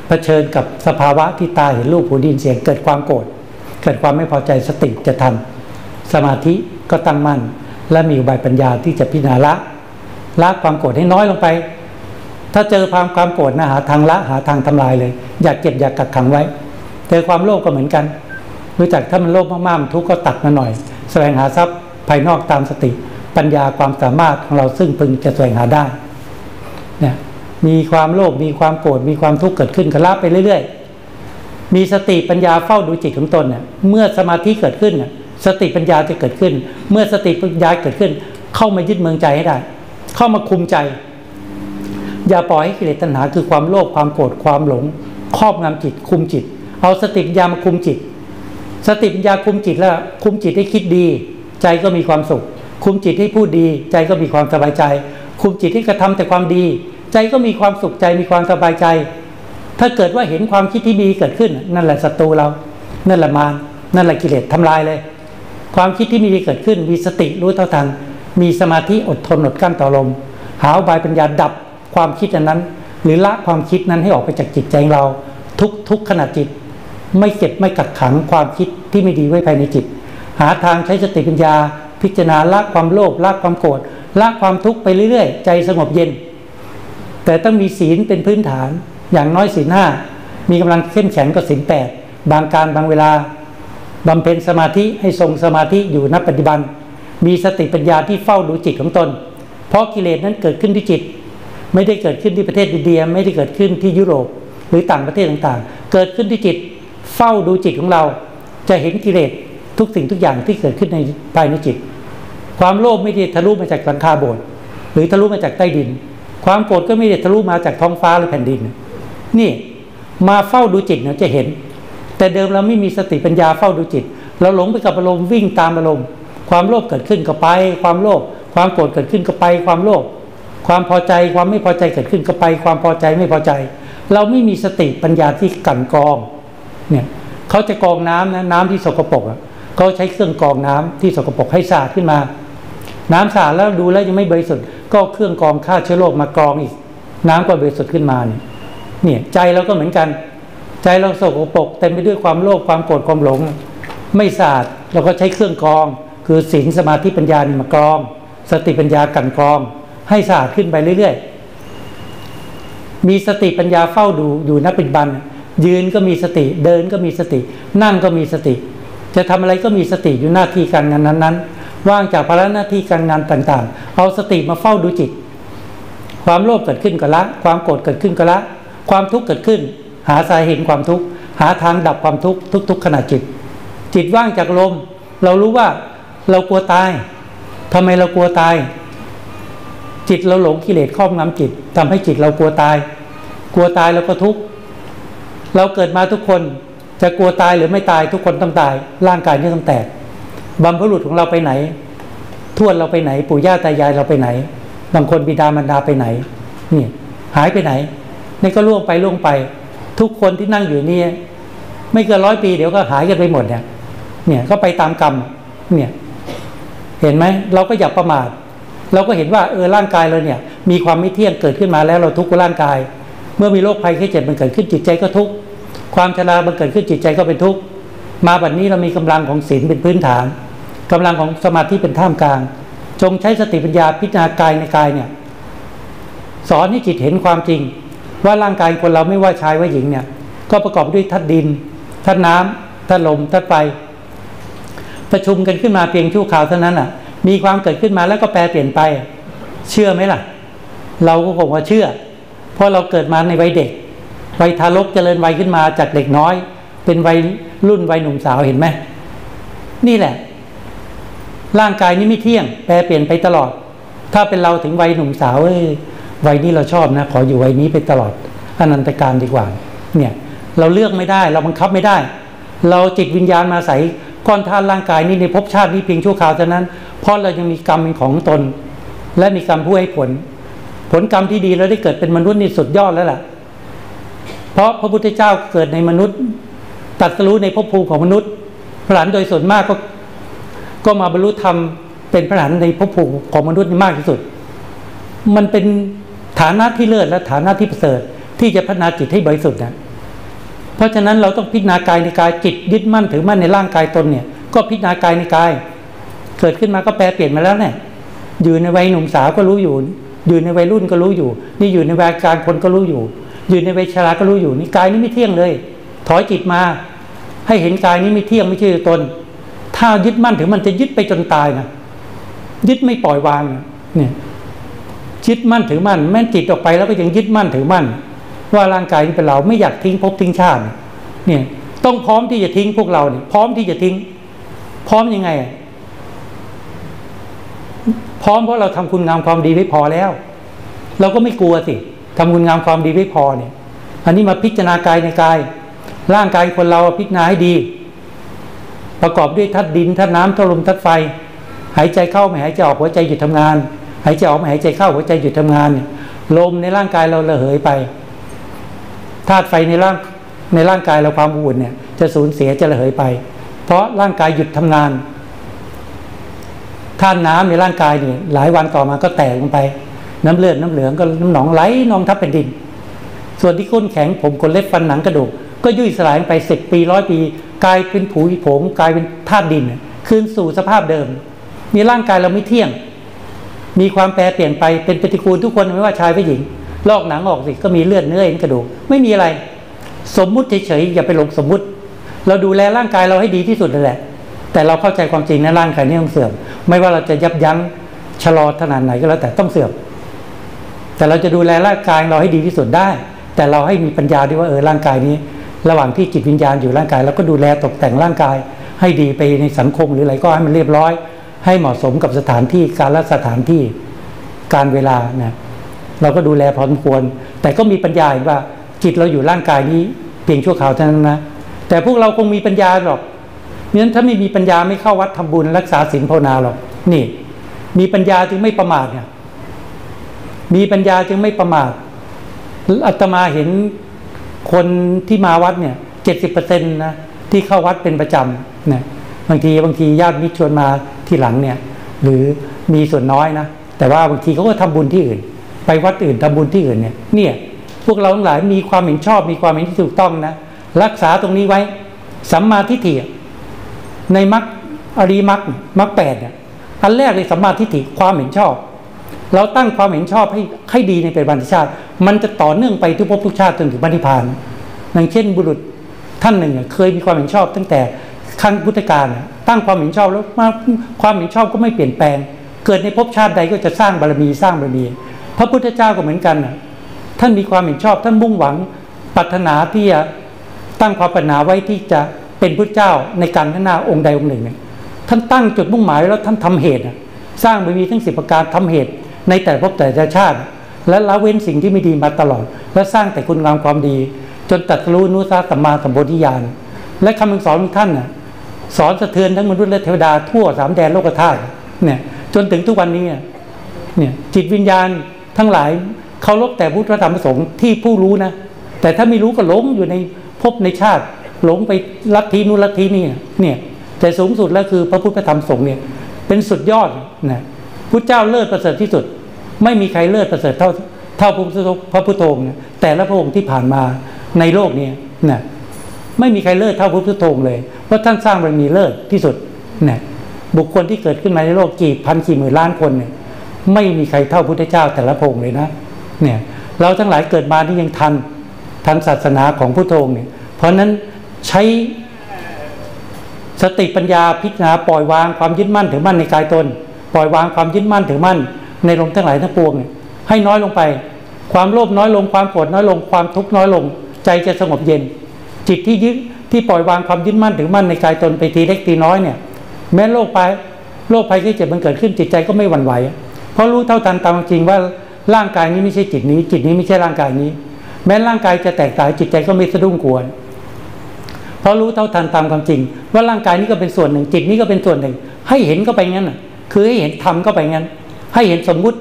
เผชิญกับสภาวะที่ตาเห็นรูปหูดินเสียงเกิดความโกรธเกิดความไม่พอใจสติจะทันสมาธิก็ตั้งมั่น และมีอุบายปัญญาที่จะพิจารณาละละความโกรธให้น้อยลงไป ถ้าเจอความความโกรธนะหาทางละหาทางทำลายเลย อยากเก็บอยากกักขังไว้ เจอความโลภก็เหมือนกัน รู้จักถ้ามันโลภมากๆมันทุกข์ก็ตัดมาหน่อย แสวงหาทรัพย์ภายนอกตามสติ ปัญญาความสามารถของเราซึ่งพึงจะแสวงหาได้เนี่ยมีความโลภมีความโกรธมีความทุกข์เกิดขึ้นก็ละไปเรื่อย ๆ มีสติปัญญาเฝ้าดูจิตของตนเนี่ยเมื่อสมาธิเกิดขึ้นเนี่ย สติปัญญาจะเกิดขึ้น เมื่อสติปัญญาเกิดขึ้น เข้ามายึดเมืองใจให้ได้ เข้ามาคุมใจ อย่าปล่อยให้กิเลสตัณหาคือความโลภความโกรธความหลง ครอบงำจิต คุมจิต เอาสติปัญญามาคุมจิต สติปัญญาคุมจิตแล้ว คุมจิตให้คิดดี ใจก็มีความสุข คุมจิตให้พูดดี ใจก็มีความสบายใจ คุมจิตให้กระทำแต่ความดี ใจก็มีความสุขใจมีความสบายใจ ถ้าเกิดว่าเห็นความคิดที่ดีเกิดขึ้น นั่นแหละศัตรูเรา นั่นแหละมารนั่นแหละกิเลสทำลายเลย ความคิดที่มีดีเกิดขึ้น มีสติรู้เท่าทัน มีสมาธิอดทนอดกั้นต่อลม หาอุบายปัญญาดับความคิดอันนั้น หรือละความคิดนั้นให้ออกไปจากจิตใจเรา ทุกทุกขณะจิต ไม่เก็บไม่กักขังความคิดที่ไม่ดีไว้ภายในจิต หาทางใช้สติปัญญา พิจารณาละความโลภละความโกรธละความทุกข์ไปเรื่อยๆ ใจสงบเย็น แต่ต้องมีศีลเป็นพื้นฐาน อย่างน้อยศีลห้ามีกำลังเข้มแข็งก็ศีลแปดบางการบางเวลา บำเพ็ญสมาธิให้ทรงสมาธิอยู่ณปัจจุบัน มีสติปัญญาที่เฝ้าดูจิตของตน เพราะกิเลสนั้นเกิดขึ้นที่จิต ไม่ได้เกิดขึ้นที่ประเทศอินเดียไม่ได้เกิดขึ้นที่ยุโรปหรือต่างประเทศต่างๆ เกิดขึ้นที่จิต เฝ้าดูจิตของเรา จะเห็นกิเลสทุกสิ่งทุกอย่างที่เกิดขึ้นในภายในจิต ความโลภไม่ได้ทะลุมาจากหลังคาโบสถ์หรือทะลุมาจากใต้ดิน ความโกรธก็ไม่ได้ทะลุมาจากท้องฟ้าหรือแผ่นดิน นี่มาเฝ้าดูจิตเนี่ยจะเห็น แต่เดิมเราไม่มีสติปัญญาเฝ้าดูจิต เราหลงไปกับอารมณ์วิ่งตามอารมณ์ ความโลภเกิดขึ้นก็ไป ความโลภความโกรธเกิดขึ้นก็ไป ความโลภความพอใจความไม่พอใจเกิดขึ้นก็ไป ความพอใจไม่พอใจ เราไม่มีสติปัญญาที่กันกองเนี่ยเขาจะกองน้ำนะน้ำที่สกปรกอะเขาใช้เครื่องกองน้ำที่สกปรกให้สะอาดขึ้นมา น้ำสะอาดแล้วดูแล้วยังไม่บริสุทธิ์ก็เครื่องกองฆ่าเชื้อโรคมากรองอีก น้ำก็บริสุทธิ์ขึ้นมาเนี่ยเนี่ยใจเราก็เหมือนกัน ใจเราสกปรกเต็มไปด้วยความโลภความโกรธความหลง ไม่สะอาดเราก็ใช้เครื่องกรอง คือศีลสมาธิปัญญานี่มากรอง สติปัญญากันกรอง ให้สะอาดขึ้นไปเรื่อยๆ มีสติปัญญาเฝ้าดูอยู่ณปัจจุบัน ยืนก็มีสติเดินก็มีสติ นั่งก็มีสติ จะทำอะไรก็มีสติอยู่หน้าที่การงานนั้นๆ ว่างจากภาระหน้าที่การงานต่างๆ เอาสติมาเฝ้าดูจิต ความโลภเกิดขึ้นก็ละ ความโกรธเกิดขึ้นก็ละ ความทุกข์เกิดขึ้น หาสาเหตุความทุกข์หาทางดับความทุกข์ทุก ๆขณะจิต จิตว่างจากลม เรารู้ว่าเรากลัวตายทำไมเรากลัวตาย จิตเราหลงกิเลสครอบงำจิตทำให้จิตเรากลัวตาย กลัวตายเราก็ทุกข์เราเกิดมาทุกคนจะกลัวตายหรือไม่ตายทุกคนต้องตาย ร่างกายนี่ต้องแตกบรรพบุรุษของเราไปไหน ทวดเราไปไหน ปู่ย่าตายายเราไปไหน บางคนบิดามารดาไปไหนนี่หายไปไหนนี่ก็ล่วงไปล่วงไป ทุกคนที่นั่งอยู่นี่ไม่เกินร้อยปีเดี๋ยวก็หายกันไปหมดเนี่ย เนี่ยก็ไปตามกรรม เนี่ย เห็นไหมเราก็อย่าประมาท เราก็เห็นว่าเออร่างกายเราเนี่ย มีความไม่เที่ยงเกิดขึ้นมาแล้วเราทุกข์ร่างกาย เมื่อมีโรคภัยแค่เจ็บมันเกิดขึ้นจิตใจก็ทุกข์ความชรามันเกิดขึ้นจิตใจก็เป็นทุกข์มาบัดนนี้เรามีกำลังของศีลเป็นพื้นฐานกำลังของสมาธิเป็นท่ามกลาง จงใช้สติปัญญาพิจารณากายในกายเนี่ย สอนให้จิตเห็นความจริง ว่าร่างกายคนเราไม่ว่าชายว่าหญิงเนี่ย ก็ประกอบด้วยธาตุดินธาตุน้ำธาตุลมธาตุไฟประชุมกันขึ้นมาเพียงชั่วคราวเท่านั้นอะ มีความเกิดขึ้นมาแล้วก็แปรเปลี่ยนไป เชื่อไหมล่ะ เราก็คงว่าเชื่อ เพราะเราเกิดมาในวัยเด็กวัยทารกเจริญวัยขึ้นมาจากเด็กน้อย เป็นวัยรุ่นวัยหนุ่มสาวเห็นไหมนี่แหละ ร่างกายนี้ไม่เที่ยง แปรเปลี่ยนไปตลอด ถ้าเป็นเราถึงวัยหนุ่มสาวเอ้ย วัยนี้เราชอบนะขออยู่วัยนี้ไปตลอดอนันตการดีกว่า เนี่ย เราเลือกไม่ได้เราบังคับไม่ได้ เราจิตวิญญาณมาใส่ก้อนธาตุร่างกายนี้ในภพชาตินี้เพียงชั่วคราวเท่านั้น เพราะเรายังมีกรรมเป็นของตน และมีกรรมผู้ให้ผล ผลกรรมที่ดีเราได้เกิดเป็นมนุษย์นี่สุดยอดแล้วล่ะ เพราะพระพุทธเจ้าเกิดในมนุษย์ ตัดสู้ในภพภูมิของมนุษย์ พระหลานโดยส่วนมากก็ก็มาบรรลุธรรมเป็นพระหลานในภพภูมิของมนุษย์นิมากที่สุด มันเป็น ฐานะที่เลิศและฐานะที่ประเสริฐที่จะพัฒนาจิตให้บริสุทธิ์นะเพราะฉะนั้นเราต้องพิจารณากายในกายจิตยึดมั่นถือมั่นในร่างกายตนเนี่ย ก็พิจารณากายในกาย เกิดขึ้นมาก็แปลเปลี่ยนมาแล้วเนี่ยอยู่ในวัยหนุ่มสาวก็รู้อยู่ อยู่ในวัยรุ่นก็รู้อยู่ นี่อยู่ในวัยกลางคนก็รู้อยู่ อยู่ในวัยชราก็รู้อยู่นี่กายนี้ไม่เที่ยงเลย ถอยจิตมา ให้เห็นกายนี้ไม่เที่ยงไม่ใช่ตน ถ้ายึดมั่นถือมันจะยึดไปจนตายนะยึดไม่ปล่อยวางเนี่ย ยึดมั่นถือมั่นแม้นจิตออกไปแล้วก็ยังยึดมั่นถือมั่น ว่าร่างกายนี้เป็นเราไม่อยากทิ้งภพทิ้งชาติเนี่ยต้องพร้อมที่จะทิ้งพวกเราเนี่ยพร้อมที่จะทิ้ง พร้อมยังไง พร้อมเพราะเราทำคุณงามความดีไม่พอแล้ว เราก็ไม่กลัวสิทำคุณงามความดีไม่พอเนี่ย อันนี้มาพิจารณากายในกาย ร่างกายคนเราพิจารณาให้ดี ประกอบด้วยธาตุดินธาตุน้ำธาตุลมธาตุไฟ หายใจเข้าไม่หายใจออกหัวใจหยุดทำงาน หายใจออกม่หายใจเข้าหัวใจหยุดทำงานลมในร่างกายเราระเหยไปธาตุไฟในร่างในร่างกายเราความอุ่นเนี่ย จะสูญเสียจะระเหยไป เพราะร่างกายหยุดทำงานธาตุน้ำในร่างกายเนี่ยหลายวันต่อมาก็แตกลงไป น้ำเลือดน้ำเหลืองก็น้ำหนองไหลนองทับเป็นดิน ส่วนที่ก้นแข็งผมขนเล็บฟันหนังกระดูกก็ยุ่ยสลายไปสิบปีร้อยปี กลายเป็นผุยผงกลายเป็นธาตุดิน คืนสู่สภาพเดิม มีร่างกายเราไม่เที่ยง มีความแปรเปลี่ยนไปเป็นปฏิกูลทุกคนไม่ว่าชายหรือหญิง ลอกหนังออกสิก็มีเลือดเนื้อเอ็นกระดูกไม่มีอะไร สมมุติเฉยๆอย่าไปหลงสมมุติ เราดูแลร่างกายเราให้ดีที่สุดนั่นแหละ แต่เราเข้าใจความจริงนะร่างกายนี้ต้องเสื่อม ไม่ว่าเราจะยับยั้งชะลอขนาดไหนก็แล้วแต่ต้องเสื่อมแต่เราจะดูแลร่างกายเราให้ดีที่สุดได้ แต่เราให้มีปัญญาด้วยว่าเออร่างกายนี้ ระหว่างที่จิตวิญญาณอยู่ร่างกายเราก็ดูแลตกแต่งร่างกาย ให้ดีไปในสังคมหรืออะไรก็ให้มันเรียบร้อย ให้เหมาะสมกับสถานที่การละสถานที่การเวลานะเราก็ดูแลพอสมควร แต่ก็มีปัญญาว่าจิตเราอยู่ร่างกายนี้เพียงชั่วคราวเท่านั้นนะแต่พวกเราคงมีปัญญาหรอกเนั้นถ้าไม่มีปัญญาไม่เข้าวัดทำบุญรักษาศีลภาวนาหรอกนี่ มีปัญญาจึงไม่ประมาทเนี่ยมีปัญญาจึงไม่ประมาทอาตมาเห็นคนที่มาวัดเนี่ยเจ็ดสิบเปอร์เซ็นต์นะที่เข้าวัดเป็นประจำนะ บางทีบางทีญาติมิตรชวนมาที่หลังเนี่ย หรือมีส่วนน้อยนะ แต่ว่าบางทีเขาก็ทำบุญที่อื่น ไปวัดอื่นทำบุญที่อื่นเนี่ยเนี่ยพวกเราทั้งหลายมีความเห็นชอบมีความเห็นที่ถูกต้องนะรักษาตรงนี้ไว้สัมมาทิฏฐิในมรรคอริมรรคมรรคแปดเนี่ยอันแรกเลยสัมมาทิฏฐิความเห็นชอบ เราตั้งความเห็นชอบให้ให้ดีในเป็นบัญชาติ มันจะต่อเนื่องไปทุกภพทุกชาติจนถึงบันิพานอย่างเช่นบุรุษท่านหนึ่งเคยมีความเห็นชอบตั้งแต่ ขั้นพุทธกาลตั้งความเห็นชอบแล้วมาความเห็นชอบก็ไม่เปลี่ยนแปลง เกิดในภพชาติใดก็จะสร้างบารมีสร้างบารมี พระพุทธเจ้าก็เหมือนกันท่านมีความเห็นชอบท่านมุ่งหวังปรารถนาที่จะตั้งความปรารถนาไว้ที่จะเป็นพุทธเจ้าในการข้างหน้าองค์ใดองค์หนึ่งเนี่ยท่านตั้งจุดมุ่งหมายแล้วท่านทำเหตุ สร้างบารมีทั้งสิบประการทำเหตุ ในแต่ภพแต่ชาติ และละเว้นสิ่งที่ไม่ดีมาตลอด และสร้างแต่คุณงามความดี จนตัดรู้นุสาสัมมาสัมโพธิญาณและคำสอนของท่านน่ะ สอนสะเทือนทั้งมนุษย์และเทวดาทั่วสามแดนโลกธาตุเนี่ยจนถึงทุกวันนี้เนี่ยจิตวิญญาณทั้งหลายเคารพแต่พุทธธรรมประสงค์ที่ผู้รู้นะ แต่ถ้าไม่รู้ก็หลงอยู่ในภพในชาติ หลงไปลัทธินู้นลัทธินี่เนี่ยแต่สูงสุดแล้วคือพระพุทธธรรมสงฆ์เนี่ยเป็นสุดยอดนะพุทธเจ้าเลิศประเสริฐที่สุด ไม่มีใครเลิศประเสริฐเท่าเท่าพระพุทธองค์แต่ละพระองค์ที่ผ่านมาในโลกนี้นะไม่มีใครเลิศเท่าพระพุทธองค์เลย ราะท่านสร้างบารมีเลิศที่สุดเนะบุคคลที่เกิดขึ้นมาในโลกกี่พันกี่หมื่นล้านคนเนี่ยไม่มีใครเท่าพุทธเจ้าแต่ละพงเลยนะเนี่ยเราทั้งหลายเกิดมาที่ยังทันทันศาสนาของพุทธองเนี่ยเพราะนั้นใช้สติปัญญาพิจารณาปล่อยวางความยึดมั่นถือมั่นในกายตน ปล่อยวางความยึดมั่นถือมั่น ในลมทั้งหลายทั้งปวงเนี่ยให้น้อยลงไป ความโลภน้อยลงความโกรธน้อยลงความทุกข์น้อยลง ใจจะสงบเย็น จิตที่ยึด ที่ปล่อยวางความยึดมั่นถือมั่นในกายตนไปทีเล็กทีน้อยเนี่ย แม้โรคภัยโรคภัยที่เจ็บมันเกิดขึ้นจิตใจก็ไม่หวั่นไหว เพราะรู้เท่าทันตามจริงว่าร่างกายนี้ไม่ใช่จิตนี้ จิตนี้ไม่ใช่ร่างกายนี้ แม้ร่างกายจะแตกต่างจิตใจก็ไม่สะดุ้งกลัวเพราะรู้เท่าทันตามความจริง ว่าร่างกายนี้ก็เป็นส่วนหนึ่ง จิตนี้ก็เป็นส่วนหนึ่ง ให้เห็นก็ไปงั้นน่ะ คือให้เห็นทำก็ไปงั้น ให้เห็นสมมุติ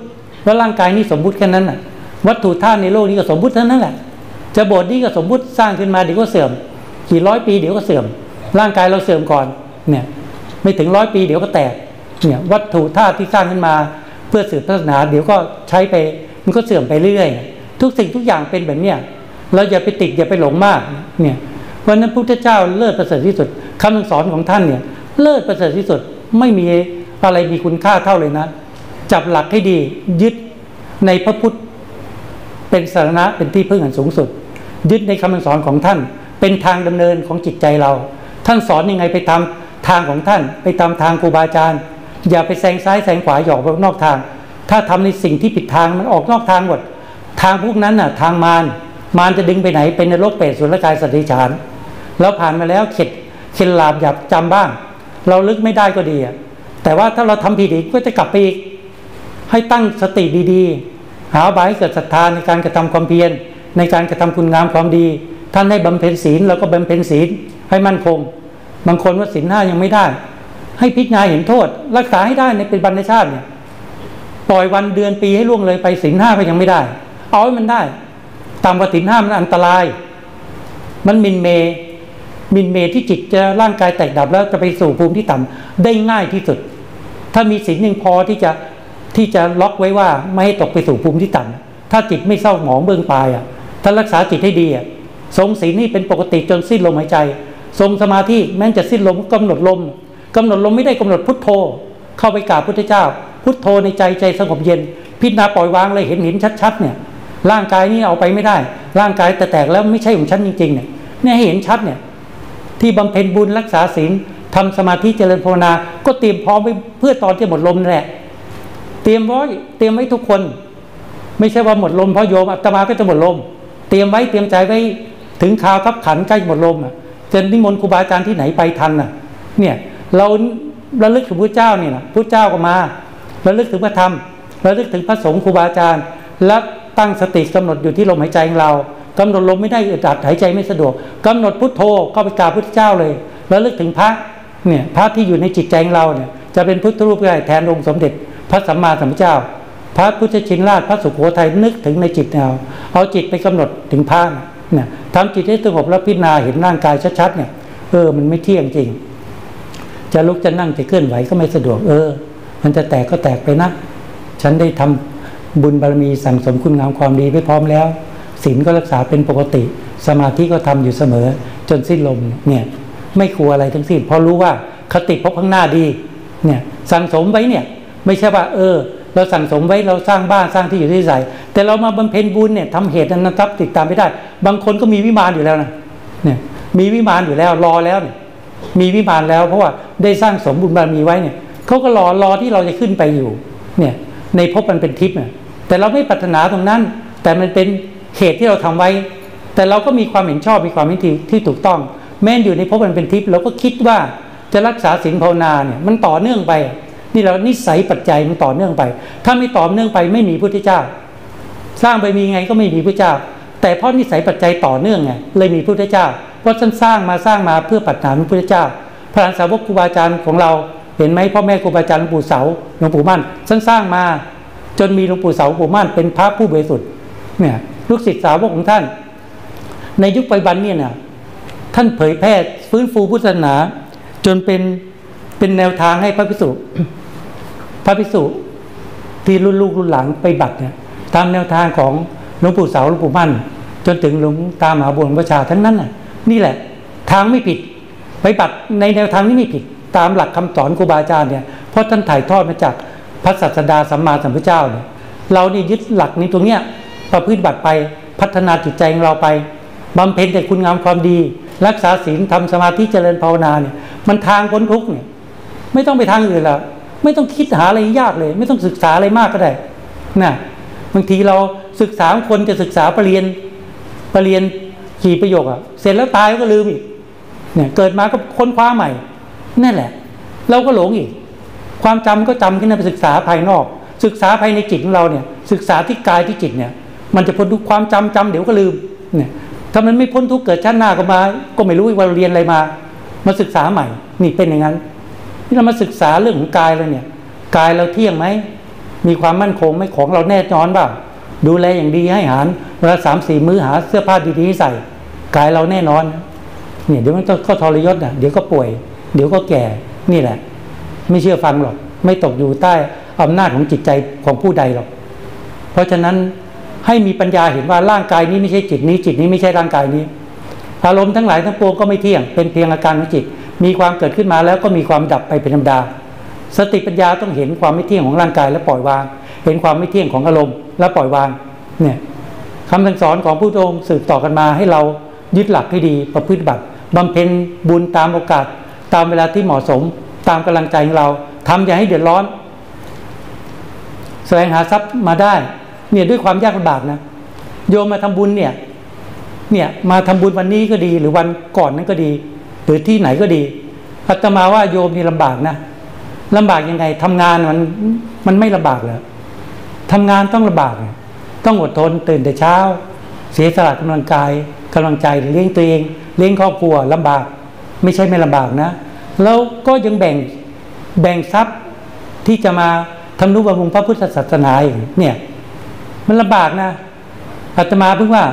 ว่าร่างกายนี้สมมุติแค่นั้นน่ะ วัตถุธาตุในโลกนี้ก็สมมุติเท่านั้นแหละจะโบสถ์นี้ก็สมมุติสร้างขึ้นมาเดี๋ยวก็เสื่อม กี่ร้อยปีเดี๋ยวก็เสื่อม ร่างกายเราเสื่อมก่อนเนี่ยไม่ถึงร้อยปีเดี๋ยวก็แตกเนี่ยวัตถุธาตุที่สร้างขึ้นมา เพื่อสืบศาสนา เดี๋ยวก็ใช้ไปมันก็เสื่อมไปเรื่อย ทุกสิ่งทุกอย่างเป็นแบบเนี้ยเราอย่าไปติดอย่าไปหลงมากเนี่ยเพราะนั้นพระพุทธเจ้าเลิศประเสริฐที่สุดคำสอนของท่านเนี่ยเลิศประเสริฐที่สุดไม่มีอะไรมีคุณค่าเท่าเลยนะ จับหลักให้ดียึดในพระพุทธเป็นสาระเป็นที่พึ่งอันสูงสุด ยึดในคำสอนของท่าน เป็นทางดำเนินของจิตใจเรา ท่านสอนยังไงไปตามทางของท่าน ไปตามทางครูบาอาจารย์ อย่าไปแซงซ้ายแซงขวาหยอกไปนอกทาง ถ้าทำในสิ่งที่ผิดทางมันออกนอกทางหมดทางพวกนั้นน่ะทางมารมารจะดึงไปไหนเป็นนรกเปรตสุรกายสัตว์ดิฉานเราผ่านมาแล้วเข็ดเข็ดลาบหยาบจำบ้าง เราลึกไม่ได้ก็ดีอะแต่ว่าถ้าเราทำผิดอีกก็จะกลับไปอีกให้ตั้งสติดีๆ หาบายเกิดศรัทธาในการกระทำความเพียรในการกระทำคุณงามความดี ท่านให้บำเพ็ญศีลเราก็บำเพ็ญศีลให้มั่นคง บางคนว่าศีลห้ายังไม่ได้ ให้พิจารณาเห็นโทษ รักษาให้ได้ในเป็นบรรณชาติเนี่ยปล่อยวันเดือนปีให้ล่วงเลยไปศีลห้าก็ยังไม่ได้ เอาให้มันได้ ตามว่าศีลห้ามันอันตราย มันมินเมมินเมที่จิตจะร่างกายแตกดับแล้วจะไปสู่ภูมิที่ต่ำได้ง่ายที่สุด ถ้ามีศีลหนึ่งพอที่จะที่จะล็อกไว้ว่าไม่ให้ตกไปสู่ภูมิที่ต่ำถ้าจิตไม่เศร้าหมองเบื้องปลายอะถ้ารักษาจิตให้ดีอะ ทรงศีลนี่เป็นปกติจนสิ้นลมหายใจ ทรงสมาธิแม้จะสิ้นลมกำหนดลมกำหนดลมไม่ได้กำหนดพุทโธ เข้าไปกราบพุทธเจ้า พุทโธในใจใจสงบเย็น พิจารณาปล่อยวางเลยเห็นเห็นชัดๆเนี่ยร่างกายนี้เอาไปไม่ได้ ร่างกายแต่แตกแล้วไม่ใช่ของฉันจริงๆเนี่ยเนี่ยให้เห็นชัดเนี่ยที่บำเพ็ญบุญรักษาศีลทำสมาธิเจริญภาวนา ก็เตรียมพร้อมไว้เพื่อตอนที่หมดลมนั่นแหละ เตรียมไว้เตรียมไว้ทุกคน ไม่ใช่ว่าหมดลมเพราะโยมอาตมาก็จะหมดลม เตรียมไว้เตรียมใจไว้ ถึงข่าวทับขันใกล้หมดลมอะจะนิมนต์ครูบาอาจารย์ที่ไหนไปทันอะ เนี่ยเราระลึกถึงพระเจ้าเนี่ยนะพระเจ้าก็มาระลึกถึงพระธรรมระลึกถึงพระสงฆ์ครูบาอาจารย์ และตั้งสติกำหนดอยู่ที่ลมหายใจของเรากำหนดลมไม่ได้อึดอัดหายใจไม่สะดวกกำหนดพุทโธเข้าไปกราบพุทธเจ้าเลยระลึกถึงพระเนี่ยพระที่อยู่ในจิตใจของเราเนี่ยจะเป็นพุทธรูปใหญ่แทนองค์สมเด็จ พระสัมมาสัมพุทธเจ้า พระพุทธชินราชพระสุโขทัยนึกถึงในจิตเราเอาจิตไปกำหนดถึงพระ เนี่ยทำจิตให้สงบแล้วพิจารณาเห็นร่างกายชัดๆเนี่ยเออมันไม่เที่ยงจริง จะลุกจะนั่งจะเคลื่อนไหวก็ไม่สะดวก เออ มันจะแตกก็แตกไปนะ ฉันได้ทำบุญบารมีสั่งสมคุณงามความดีไปพร้อมแล้วศีลก็รักษาเป็นปกติ สมาธิก็ทำอยู่เสมอ จนสิ้นลมเนี่ยไม่กลัวอะไรทั้งสิ้นเพราะรู้ว่าคติพบข้างหน้าดีเนี่ยสั่งสมไว้เนี่ย ไม่ใช่ว่า เออ เราสั่งสมไว้เราสร้างบ้านสร้างที่อยู่ที่ใส่แต่เรามาบำเพ็ญบุญเนี่ยทำเหตุนั้นทับติดตามไม่ได้ บางคนก็มีวิมานอยู่แล้วนะเนี่ยมีวิมานอยู่แล้วรอแล้วเนี่ยมีวิมานแล้ว เพราะว่าได้สร้างสมบุญบารมีไว้เนี่ยเขาก็รอรอที่เราจะขึ้นไปอยู่เนี่ยในภพมันเป็นทิพย์เนี่ยแต่เราไม่ปรารถนาตรงนั้น แต่มันเป็นเหตุที่เราทำไว้ แต่เราก็มีความเห็นชอบมีความเห็นที่ที่ถูกต้อง แม้นอยู่ในภพมันเป็นทิพย์เราก็คิดว่าจะรักษาศีลภาวนาเนี่ยมันต่อเนื่องไป นี่เรานิสัยปัจจัยมันต่อเนื่องไป ถ้าไม่ต่อเนื่องไปไม่มีพุทธเจ้า สร้างไปมีไงก็ไม่มีพระเจ้า แต่เพราะนิสัยปัจจัยต่อเนื่องไงเลยมีพุทธเจ้าเพราะท่านสร้างมาสร้างมาเพื่อปัจจานพระพุทธเจ้า พระสาวกครูบาอาจารย์ของเราเห็นไหมพ่อแม่ครูบาอาจารย์หลวงปู่เสาหลวงปู่มั่นท่านสร้างมา จนมีหลวงปู่เสาหลวงปู่มั่นเป็นพระผู้บริสุทธิ์เนี่ยลูกศิษย์สาวกของท่าน ในยุคปัจจุบันเนี่ยนะท่านเผยแพร่ฟื้นฟูพุทธศาสนา จนเป็นเป็นแนวทางให้พระภิกษุ พระภิกษุที่รุ่นลูกรุ่นหลังไปบัตรเนี่ยตามแนวทางของหลวงปู่เสาหลวงปู่มั่น จนถึงหลวงตามหาบุญประชาทั้งนั้นน่ะ นี่แหละ ทางไม่ผิด ไปบัตรในแนวทางนี้ไม่ผิด ตามหลักคำสอนครูบาอาจารย์เนี่ยเพราะท่านถ่ายทอดมาจากพระศาสดาสัมมาสัมพุทธเจ้าเนี่ยเรานี่ยึดหลักนี้ตรงเนี้ยประพฤติบัติไปพัฒนาจิตใจของเราไปบำเพ็ญแต่คุณงามความดี รักษาศีลทำสมาธิเจริญภาวนาเนี่ยมันทางพ้นทุกเนี่ยไม่ต้องไปทางอื่นแล้ว ไม่ต้องคิดหาอะไรยากเลย ไม่ต้องศึกษาอะไรมากก็ได้นะบางทีเราศึกษาคนจะศึกษาปรริญญาปรริญญากี่ประโยคอะเสร็จแล้วตายก็ลืมอีกเนี่ยเกิดมาก็ค้นคว้าใหม่นั่นแหละ เราก็หลงอีก ความจำก็จำขึ้นไปศึกษาภายนอก ศึกษาภายในจิตของเราเนี่ย ศึกษาที่กายที่จิตเนี่ย มันจะพ้นทุกความจำจำเดี๋ยวก็ลืมเนี่ยถ้ามันไม่พ้นทุกเกิดชาติหน้าก็มา ก็ไม่รู้ว่าเราเรียนอะไรมา มาศึกษาใหม่ นี่เป็นอย่างนั้น ที่เรามาศึกษาเรื่องของกายเราเนี่ยกายเราเที่ยงไหมมีความมั่นคงไหมของเราแน่นอนบ้าดูแลอย่างดีให้อาหารเวลาสามสี่มื้อหาเสื้อผ้าดีๆใส่ กายเราแน่นอนเนี่ยเดี๋ยวมันก็ทรยศอะเดี๋ยวก็ป่วย เดี๋ยวก็แก่นี่แหละ ไม่เชื่อฟังหรอก ไม่ตกอยู่ใต้อำนาจของจิตใจของผู้ใดหรอก เพราะฉะนั้นให้มีปัญญาเห็นว่าร่างกายนี้ไม่ใช่จิตนี้ จิตนี้ไม่ใช่ร่างกายนี้ อารมณ์ทั้งหลายทั้งปวงก็ไม่เที่ยงเป็นเพียงอาการของจิต มีความเกิดขึ้นมาแล้วก็มีความดับไปเป็นธรรมดา สติปัญญาต้องเห็นความไม่เที่ยงของร่างกายและปล่อยวาง เห็นความไม่เที่ยงของอารมณ์และปล่อยวางเนี่ยคำสั่งสอนของผู้องค์สืบต่อกันมาให้เรายึดหลักให้ดีประพฤติบัติบำเพ็ญบุญตามโอกาส ตามเวลาที่เหมาะสม ตามกำลังใจของเราทำอย่าให้เดือดร้อน แสวงหาทรัพย์มาได้เนี่ยด้วยความยากลำบากนะโยมมาทำบุญเนี่ยเนี่ยมาทำบุญวันนี้ก็ดีหรือวันก่อนนั้นก็ดี หรือที่ไหนก็ดีอาตมาว่าโยมนี่ลำบากนะลำบากยังไงทำงานมันมันไม่ลำบากเลยทำงานต้องลำบาก ต้องอดทนตื่นแต่เช้า เสียสละกำลังกายกำลังใจเลี้ยงตัวเอง เลี้ยงครอบครัวลำบาก ไม่ใช่ไม่ลำบากนะ แล้วก็ยังแบ่งแบ่งทรัพย์ที่จะมาทำนุบำรุงพระพุทธศาสนาอย่างเนี่ย มันลำบากนะอาตมาเพิ่งว่า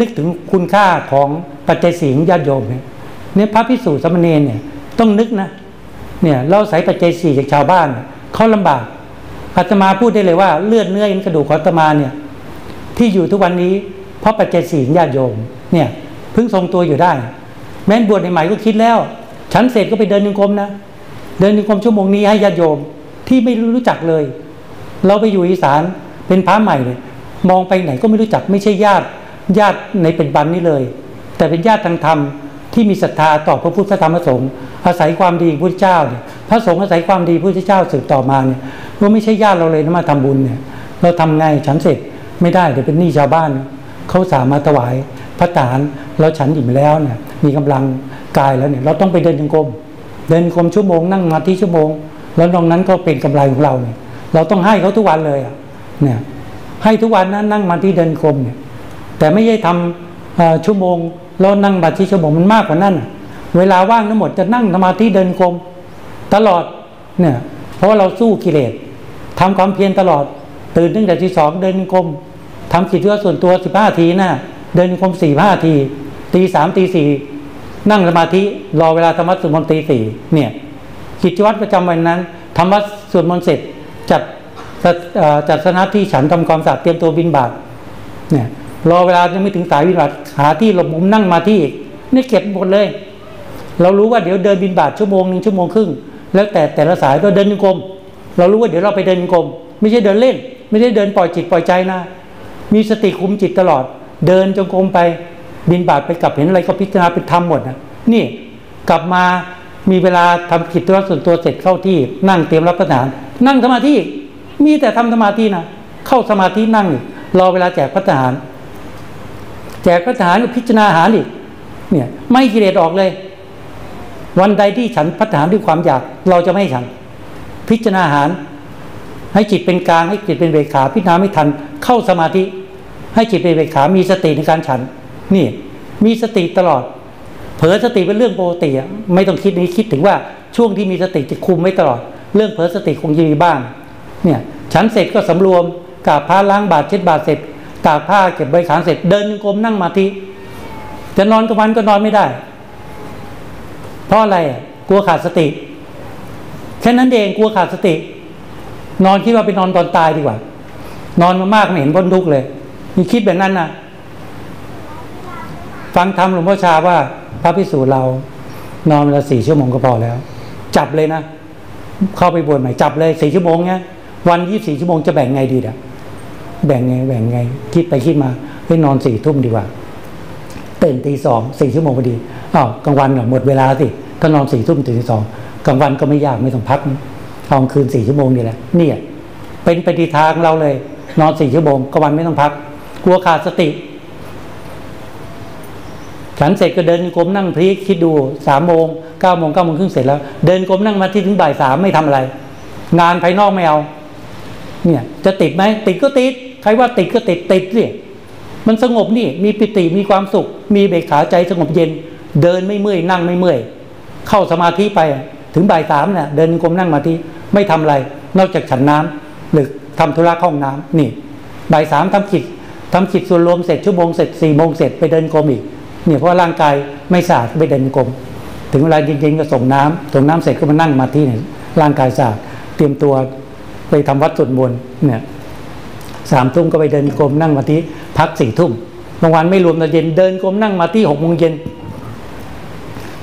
นึกถึงคุณค่าของปัจจัยสีของญาติโยมเนี่ย เนี่ยพระพิสุสมณีเนี่ยต้องนึกนะเนี่ยเราใส่ปัจจัยสี่จากชาวบ้านเขาลำบากอาตมาพูดได้เลยว่าเลือดเนื้ออินกระดูกของอาตมาเนี่ยที่อยู่ทุกวันนี้เพราะปัจจัยสี่ญาติโยมเนี่ยเพิ่งทรงตัวอยู่ได้ แม้นบวชใหม่ก็คิดแล้ว ฉันเสร็จก็ไปเดินนิคมนะเดินนิคมชั่วโมงนี้ให้ญาติโยมที่ไม่รู้จักเลย เราไปอยู่อีสานเป็นพระใหม่เลยมองไปไหนก็ไม่รู้จักไม่ใช่ญาติญาติในเป็นบันนี้เลย แต่เป็นญาติทางธรรม ที่มีศรัทธาต่อพระพุทธธรรมพระสงฆ์อาศัยความดีพระเจ้าเนี่ยพระสงฆ์อาศัยความดีพระเจ้าสืบต่อมาเนี่ยว่าไม่ใช่ญาติเราเลยนะมาทำบุญเนี่ยเราทำไงฉันเสร็จไม่ได้เดี๋ยวเป็นหนี้ชาวบ้านเขาสามารถถวายพระทหารเราฉันอิ่มแล้วเนี่ยมีกำลังกายแล้วเนี่ยเราต้องไปเดินจงกรมเดินกรมชั่วโมงนั่งมาที่ชั่วโมง แล้วตรงนั้นก็เป็นกำไรของเราเนี่ยเราต้องให้เขาทุกวันเลยอะเนี่ยให้ทุกวันนั้นนั่งมาที่เดินกรมเนี่ยแต่ไม่ใช่ทำชั่วโมง แล้วนั่งมาที่ชั่วโมงมันมากกว่านั้น เวลาว่างทั้งหมดจะนั่งสมาธิเดินกรมตลอดเนี่ยเพราะว่าเราสู้กิเลสทำความเพียรตลอด ตื่นตั้งแต่ที่สองเดินกรมทำกิจวัตรส่วนตัวสิบห้าทีนะเดินกรมสี่ห้าทีตีสามตีสี่นั่งสมาธิรอเวลาธรรมะสวดมนต์ตีสี่เนี่ยกิจวัตรประจำวันนั้นธรรมะสวดมนต์เสร็จจัดจัดสนาที่ฉันทำความสะอาดเตรียมตัวบินบาตเนี่ย รอเวลายังไม่ถึงสายบินบาตหาที่หลบมุมนั่งมาที่อีกนี่เก็บหมดเลย เรารู้ว่าเดี๋ยวเดินบินบาตชั่วโมงหนึ่งชั่วโมงครึ่งแล้วแต่แต่ละสายก็เดินกรมเรารู้ว่าเดี๋ยวเราไปเดินกรมไม่ใช่เดินเล่น ไม่ได้เดินปล่อยจิตปล่อยใจนะ มีสติคุมจิตตลอด เดินจงกรมไปบินบาตไปกลับเห็นอะไรก็พิจารณาเป็นธรรมหมดนะนี่กลับมามีเวลาทำกิจวัตรส่วนตัวเสร็จเข้าที่นั่งเตรียมรับประทาน นั่งสมาธิมีแต่ทำสมาธินะเข้าสมาธินั่งรอเวลาแจกพระทหาร แจกพระทหารพิจารณาหารอีกเนี่ยไม่กิเลสออกเลย วันใดที่ฉันพัฒนาด้วยความอยากเราจะไม่ฉัน พิจารณาหาร ให้จิตเป็นกลางให้จิตเป็นเบขา พิจารณาไม่ทันเข้าสมาธิ ให้จิตเป็นเบขา มีสติในการฉัน นี่ มีสติตลอด เผลอสติเป็นเรื่องปกติไม่ต้องคิดนี้คิดถึงว่าช่วงที่มีสติจะคุมไว้ตลอด เรื่องเผลอสติคงจะมีบ้าง เนี่ยฉันเสร็จก็สำรวมกาบผ้าล้างบาดเช็ดบาดเสร็จ ตากผ้าเก็บใบขารเสร็จเดินกรมนั่งมาทีจะนอนกลางวันก็นอนไม่ได้ เพราะอะไรกลัวขาดสติ แค่นั้นเองกลัวขาดสติ นอนคิดว่าไปนอนตอนตายดีกว่า นอนมามากไม่เห็นพ้นทุกเลยมีคิดแบบนั้นนะฟังธรรมหลวงพ่อชาว่า พระพิสูจน์เรา นอนเวลาสี่ชั่วโมงก็พอแล้ว จับเลยนะ เข้าไปบวชใหม่จับเลยสี่ชั่วโมงเนี้ยวันยี่สี่ชั่วโมงจะแบ่งไงดีเด้อ แบ่งไงแบ่งไง คิดไปคิดมาให้นอนสี่ทุ่มดีกว่าตื่นตีสองสี่ชั่วโมงพอดีอ้าวกลางวันหมดเวลาสิถ้านอนสี่ทุ่มตื่นตีสองกลางวันก็ไม่ยากไม่ต้องพักตอนคืนสี่ชั่วโมงนี่แหละเนี่ย เป็นปฏิทางเราเลย นอนสี่ชั่วโมงกลางวันไม่ต้องพัก กลัวขาดสติ ฉันเสร็จก็เดินกรมนั่งพลิกคิดดูสามโมงเก้าโมงเก้าโมงครึ่งเสร็จแล้ว เดินกรมนั่งมาที่ถึงบ่ายสามไม่ทำอะไร งานภายนอกไม่เอา เนี่ย จะติดไหมติดก็ติด ใครว่าติดก็ติดติดสิมันสงบนี่มีปิติมีความสุข มีเบกขาใจสงบเย็น เดินไม่เมื่อยนั่งไม่เมื่อย เข้าสมาธิไปถึงบ่ายสามเนี่ยเดินกรมนั่งมาที่ไม่ทำอะไร นอกจากฉันน้ำหรือทำธุระข้าห้องน้ำนี่บ่ายสามทำกิจทำกิจส่วนรวมเสร็จชั่วโมงเสร็จสี่โมงเสร็จไปเดินกรมอีกเนี่ยเพราะร่างกายไม่สะอาดไปเดินกรมถึงเวลาจริงๆก็ส่งน้ำส่งน้ำเสร็จก็มานั่งมาที่เนี่ยร่างกายสะอาดเตรียมตัวไปทำวัดสวดมนต์เนี่ย สามทุ่มก็ไปเดินกรมนั่งมาที่พักสี่ทุ่มบางวันไม่รวมตอนเย็นเดินกรมนั่งมาที่หกโมงเย็น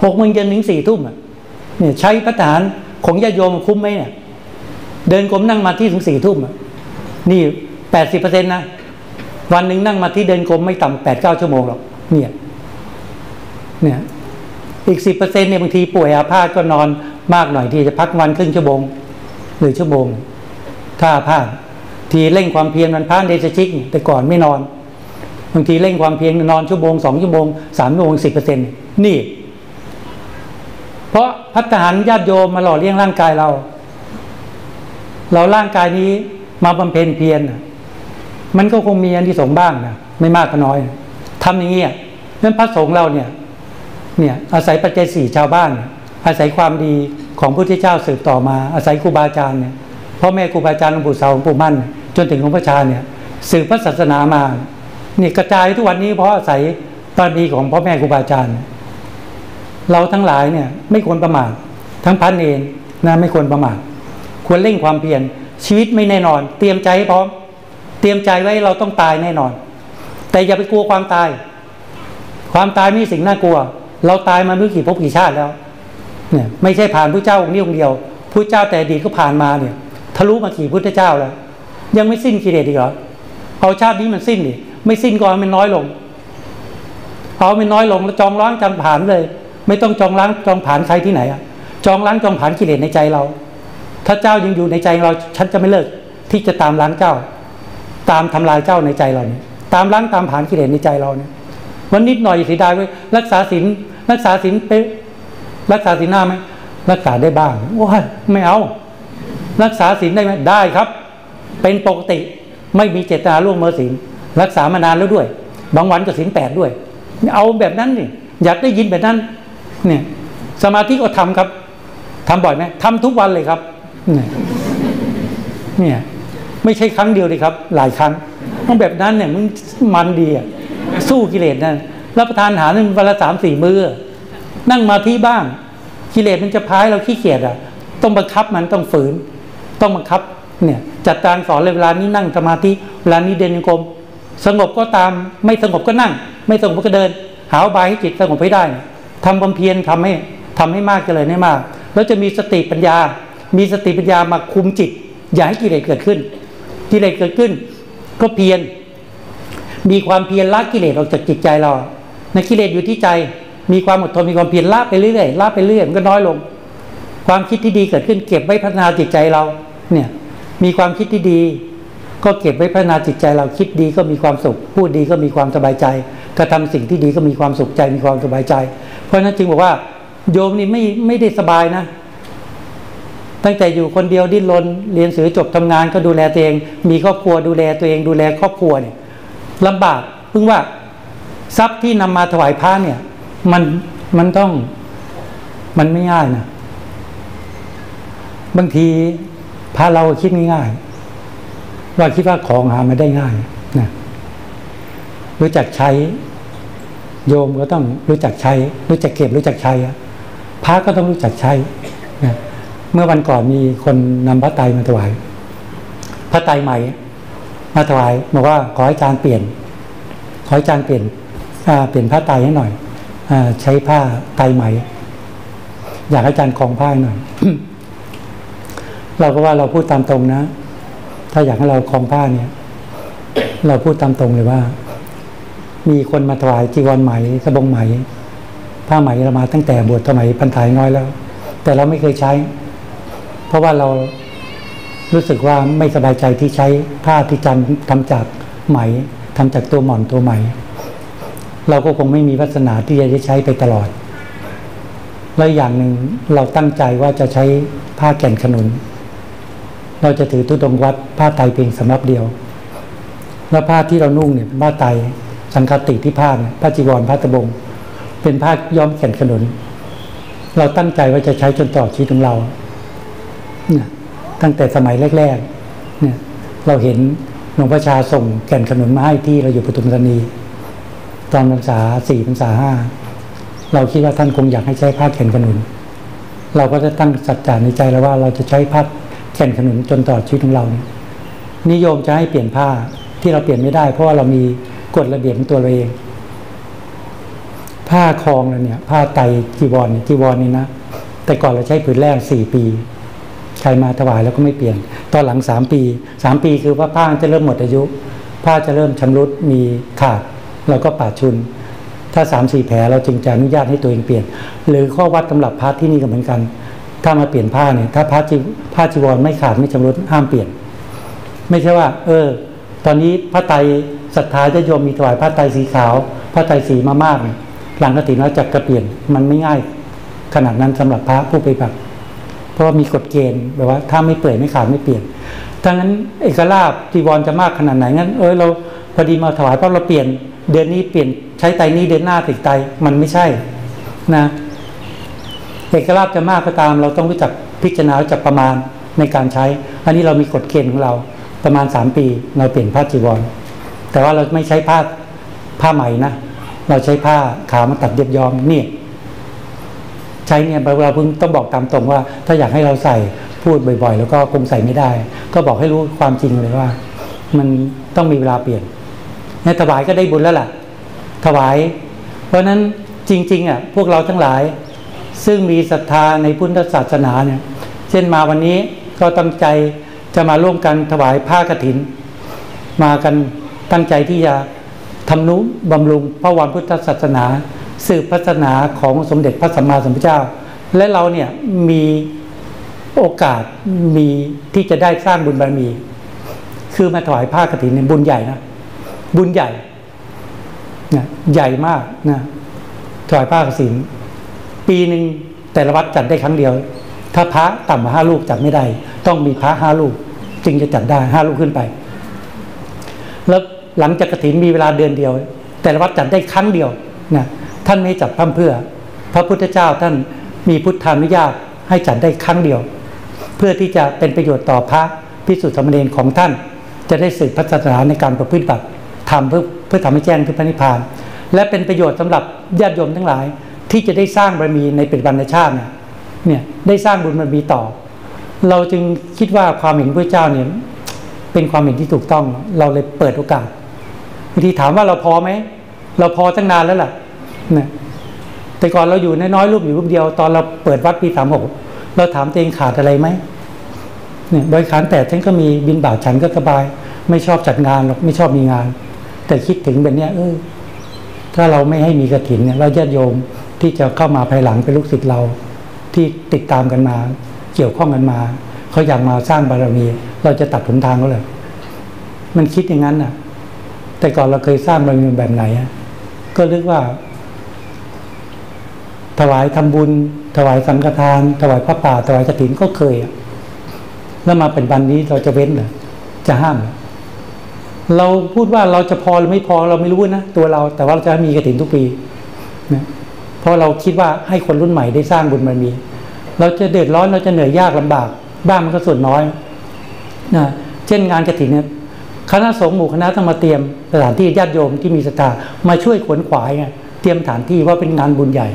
หกโมงเย็นถึงสี่ทุ่มเนี่ยใช้พัฒหารของญาติโยมคุ้มไหมเนี่ย เดินกรมนั่งมาที่ถึงสี่ทุ่มนี่แปดสิบเปอร์เซ็นต์นะวันหนึ่งนั่งมาที่เดินกรมไม่ต่ำแปดเก้าชั่วโมงหรอกเนี่ยเนี่ยอีกสิบเปอร์เซ็นต์เนี่ยบางทีป่วยอาพาธก็นอนมากหน่อยที่จะพักวันครึ่งชั่วโมงหรือชั่วโมง ถ้าอาพาธ ทีเร่งความเพียรมันพานเดชชิก แต่ก่อนไม่นอน บางทีเร่งความเพียรนอนชั่วโมงสองชั่วโมงสามชั่วโมงสิบเปอร์เซ็นต์นี่ เพราะพัฒหารญาติโยมมาหล่อเลี้ยงร่างกายเรา เราร่างกายนี้มาบำเพ็ญเพียรมันก็คงมีอันที่สงบ้างนะไม่มากก็น้อยทำอย่างนี้นั้นพระสงฆ์เราเนี่ยเนี่ยอาศัยปัจเจัยสี่ชาวบ้าน อาศัยความดีของพระพุทธเจ้าสืบต่อมา อาศัยครูบาอาจารย์เนี่ยพ่อแม่ครูบาอาจารย์หลวงปู่เสาหลวงปู่มั่น จนถึงหลวงพ่อชาเนี่ยสืบพระศาสนามาเนี่ยกระจายทุกวันนี้เพราะอาศัยบารมีของพ่อแม่ครูบาอาจารย์ เราทั้งหลายเนี่ยไม่ควรประมาททั้งพันเองนะไม่ควรประมาทควรเร่งความเพียรชีวิตไม่แน่นอน เตรียมใจให้พร้อม เตรียมใจไว้เราต้องตายแน่นอน แต่อย่าไปกลัวความตาย ความตายไม่สิ่งน่ากลัว เราตายมาไม่กี่ภพกี่ชาติแล้วเนี่ยไม่ใช่ผ่านพระเจ้าองค์นี้องค์เดียวพระเจ้าแต่ดีก็ผ่านมาเนี่ยทะลุมาขี่พุทธเจ้าแล้ว ยังไม่สิ้นกิเลสอีกเหรอเอาชาตินี้มันสิ้นดิไม่สิ้นก็ให้มันน้อยลง เอามันน้อยลงแล้วจองล้างจองผ่านเลย ไม่ต้องจองล้างจองผ่านใครที่ไหนอะจองล้างจองผ่านกิเลสในใจเรา ถ้าเจ้ายังอยู่ในใจเราฉันจะไม่เลิกที่จะตามล้างเจ้า ตามทำลายเจ้าในใจเราเนี่ยตามล้างตามผ่านกิเลสในใจเราเนี่ยวันนิดหน่อยเสียดายไว้รักษาศีลรักษาศีลไปรักษาศีลหน้าไหมรักษาได้บ้างว้าไม่เอา รักษาศีลได้ไหมได้ครับ เป็นปกติไม่มีเจตนาล่วงเมื่อศีลรักษามานานแล้วด้วย บางวันก็ศีลแปดด้วย เอาแบบนั้นนี่อยากได้ยินแบบนั้นเนี่ยสมาธิก็ทำครับทำบ่อยไหมทำทุกวันเลยครับเนี่ยไม่ใช่ครั้งเดียวเลยครับ หลายครั้งต้องแบบนั้นเนี่ยมึงมันดีอะสู้กิเลสนั่นรับประทานอาหารวันละสามสี่มื้อนั่งมาที่บ้าง กิเลสมันจะพายเราขี้เกียจอะ ต้องบังคับมันต้องฝืน ต้องบังคับ เนี่ยจัดการสอนเลยเวลานี้นั่งสมาธิเวลานี้เดินโยกมสงบก็ตามไม่สงบก็นั่ง ไม่สงบก็เดิน หาบายให้จิตสงบให้ได้ทำความเพียรทำให้ทำให้มากเจริญให้มาก แล้วจะมีสติปัญญา มีสติปัญญามาคุมจิต อย่าให้กิเลสเกิดขึ้น กิเลสเกิดขึ้น ก็เพียรมีความเพียรละกิเลสออกจากจิตใจเราในกิเลสอยู่ที่ใจ มีความอดทนมีความเพียรละไปเรื่อยๆละไปเรื่อยมันก็น้อยลง ความคิดที่ดีเกิดขึ้นเก็บไว้พัฒนาจิตใจเราเนี่ย มีความคิดที่ดี ก็เก็บไว้พัฒนาจิตใจเราคิดดีก็มีความสุข พูดดีก็มีความสบายใจ กระทำสิ่งที่ดีก็มีความสุขใจมีความสบายใจ เพราะนั้นจึงบอกว่า โยมนี่ไม่ไม่ได้สบายนะ ตั้งแต่อยู่คนเดียวดิ้นรนเรียนสือจบทำงานก็ดูแลตัวเอง มีครอบครัวดูแลตัวเองดูแลครอบครัวเนี่ยลำบากเพิ่งว่าทรัพย์ที่นำมาถวายพระเนี่ย มันมันต้องมันไม่ง่ายนะบางที พระเราคิดง่ายๆว่าคิดว่าของหามาได้ง่ายนะรู้จักใช้ โยมก็ต้องรู้จักใช้ รู้จักเก็บรู้จักใช้พระก็ต้องรู้จักใช้นะเมื่อวันก่อนมีคนนำพระไตรมาถวาย พระไตรใหม่ มาถวายบอกว่าขออาจารย์เปลี่ยน ขออาจารย์เปลี่ยนเปลี่ยนผ้าไตรให้หน่อยอใช้ผ้าไตรใหม่ อยากให้อาจารย์คลองผ้าหน่อย เราก็ว่าเราพูดตามตรงนะ ถ้าอยากให้เราคลองผ้าเนี่ย เราพูดตามตรงเลยว่า มีคนมาถวายจีวรไหมสบงไหม ผ้าไหมเรามาตั้งแต่บวชสมัยพันถ่ายน้อยแล้ว แต่เราไม่เคยใช้ เพราะว่าเรารู้สึกว่าไม่สบายใจที่ใช้ผ้าที่จันทำจากไหมทำจากตัวหม่อนตัวไหม เราก็คงไม่มีวัฒนาที่จะได้ใช้ไปตลอด แล้วอย่างหนึ่งเราตั้งใจว่าจะใช้ผ้าแก่นขนุน เราจะถือตุดงวัดผ้าไตเพียงสำรับเดียว แล้วผ้าที่เรานุ่งเนี่ยผ้าไตสังคติที่ผ้าผ้าจีวรผ้าตะบง เป็นผ้าย้อมแก่นขนุน เราตั้งใจว่าจะใช้จนต่อชีวิตของเราเนี่ยตั้งแต่สมัยแรกๆเนี่ยเราเห็นหลวงพ่อชาส่งแก่นขนุนมาให้ที่เราอยู่ปทุมธานี ตอนพรรษาสี่พรรษาห้าเราคิดว่าท่านคงอยากให้ใช้ผ้าแก่นขนุน เราก็จะตั้งสัจจะในใจแล้วว่าเราจะใช้ผ้า แก่นขนุนจนต่อดชีวิตของเราเนี่ยนิยมจะให้เปลี่ยนผ้าที่เราเปลี่ยนไม่ได้ เพราะว่าเรามีกฎระเบียบของตัวเราเอง ผ้าคลองเรเนี่ย ผ้าไตจีวรจีวรนี่นะแต่ก่อนเราใช้ผืนแรกสี่ปี ใครมาถวายแล้วก็ไม่เปลี่ยน ตอนหลังสามปีสามปีคือว่าผ้าจะเริ่มหมดอายุ ผ้าจะเริ่มชำรุดมีขาดเราก็ปาดชุน ถ้าสามสี่แผลเราจึงจะอนุญาตให้ตัวเองเปลี่ยน หรือข้อวัดตำรับพระที่นี่ก็เหมือนกัน ถ้ามาเปลี่ยนผ้าเนี่ยถ้าผ้าจีผ้าจีวรไม่ขาดไม่ชำรุดห้ามเปลี่ยน ไม่ใช่ว่า เออ ตอนนี้พระไตศรัทธาจะโยมมีถวายผ้าไตสีขาวผ้าไตสีมามากเนี่ยหลังกติแล้วจะกระเปลี่ยนมันไม่ง่าย ขนาดนั้นสำหรับพระผู้ปฏิบัติเพราะามีกฎเกณฑ์แบบว่า ถ้าไม่เปื่อยไม่ขาดไม่เปลี่ยนดังนั้นเอกลาบจีวรจะมากขนาดไหนงั้นเออเราพอดีมาถวายเพราะเราเปลี่ยน เดือนนี้เปลี่ยนใช้ไตนี้เดือนหน้าติดไตมันไม่ใช่นะ เอกลาบจะมากก็ตาม เราต้องรู้จักพิจารณาจักประมาณในการใช้ อันนี้เรามีกฎเกณฑ์ของเราประมาณสามปี เราเปลี่ยนผ้าจีวร แต่ว่าเราไม่ใช้ผ้าผ้าใหม่นะเราใช้ผ้าขาวมาตัดเย็บย้อมนี่ใช้เนี่ยเราเพิ่งต้องบอกตามตรงว่า ถ้าอยากให้เราใส่พูดบ่อย ๆ แล้วก็คงใส่ไม่ได้ ก็บอกให้รู้ความจริงเลยว่า มันต้องมีเวลาเปลี่ยนเนี่ยถวายก็ได้บุญแล้วล่ะ ถวาย เพราะนั้นจริงๆอะพวกเราทั้งหลาย ซึ่งมีศรัทธาในพุทธศาสนาเนี่ยเช่นมาวันนี้ก็ตั้งใจจะมาร่วมกันถวายผ้ากฐิน มากันตั้งใจที่จะทำนุบำรุงพระวันพุทธศาสนาสืบพัฒนาของสมเด็จพระสัมมาสัมพุทธเจ้า และเราเนี่ยมีโอกาสมีที่จะได้สร้างบุญบารมี คือมาถวายผ้ากฐินในบุญใหญ่นะบุญใหญ่นะใหญ่มากนะถวายผ้ากฐิน ปีหนึ่งแต่ละวัดจัดได้ครั้งเดียว ถ้าพระต่ำกว่าห้าลูกจัดไม่ได้ ต้องมีพระห้าลูกจึงจะจัดได้ห้าลูกขึ้นไป แล้วหลังจากกฐินมีเวลาเดือนเดียว แต่ละวัดจัดได้ครั้งเดียวนะท่านไม่จัดพั่มเพื่อ พระพุทธเจ้าท่านมีพุทธานุญาตให้จัดได้ครั้งเดียว เพื่อที่จะเป็นประโยชน์ต่อพระพิสุทธิสมณีของท่าน จะได้สืบพัฒนาในการประพฤติบัติทำเพื่อเพื่อทำให้แจ้งถึงพระนิพพาน และเป็นประโยชน์สำหรับญาติโยมทั้งหลาย ที่จะได้สร้างบารมีในปัจจุบันชาติเนี่ยเนี่ยได้สร้างบุญบารมีต่อ เราจึงคิดว่าความเห็นพระเจ้าเนี่ยเป็นความเห็นที่ถูกต้องเราเลยเปิดโอกาสบางทีถามว่าเราพอไหมเราพอตั้งนานแล้วล่ะนะแต่ก่อนเราอยู่น้อยๆรูปอยู่รูปเดียวตอนเราเปิดวัดปีสามหกเราถามตัวเองขาดอะไรไหมเนี่ยบริขารแต่ฉันก็มีบินบ่าทฉันก็สบาย ไม่ชอบจัดงานหรอกไม่ชอบมีงาน แต่คิดถึงแบบเนี้ยเออถ้าเราไม่ให้มีกระถินเนี่ยเราญาติโยม ที่จะเข้ามาภายหลังเป็นลูกศิษย์เรา ที่ติดตามกันมา เกี่ยวข้องกันมาเขาอยากมาสร้างบารมี เราจะตัดหนทางเขาเลยมันคิดอย่างนั้นน่ะ แต่ก่อนเราเคยสร้างบารมีแบบไหนก็เรียกว่า ถวายทำบุญ ถวายสังฆทาน ถวายพระป่า ถวายกฐินก็เคยอะแล้วมาเป็นวันนี้เราจะเว้นหรอจะห้ามเหรอเราพูดว่าเราจะพอหรือไม่พอเราไม่รู้นะ ตัวเราแต่ว่าเราจะมีกฐินทุกปี เพราะเราคิดว่าให้คนรุ่นใหม่ได้สร้างบุญบารมี เราจะเดือดร้อนเราจะเหนื่อยยากลำบาก บ้างมันก็ส่วนน้อยนะเช่นงานกฐินเนี่ยคณะสงฆ์หมู่คณะต้องมาเตรียมสถานที่ญาติโยมที่มีศรัทธามาช่วยขวนขวายไงเตรียมสถานที่ว่าเป็นงานบุญใหญ่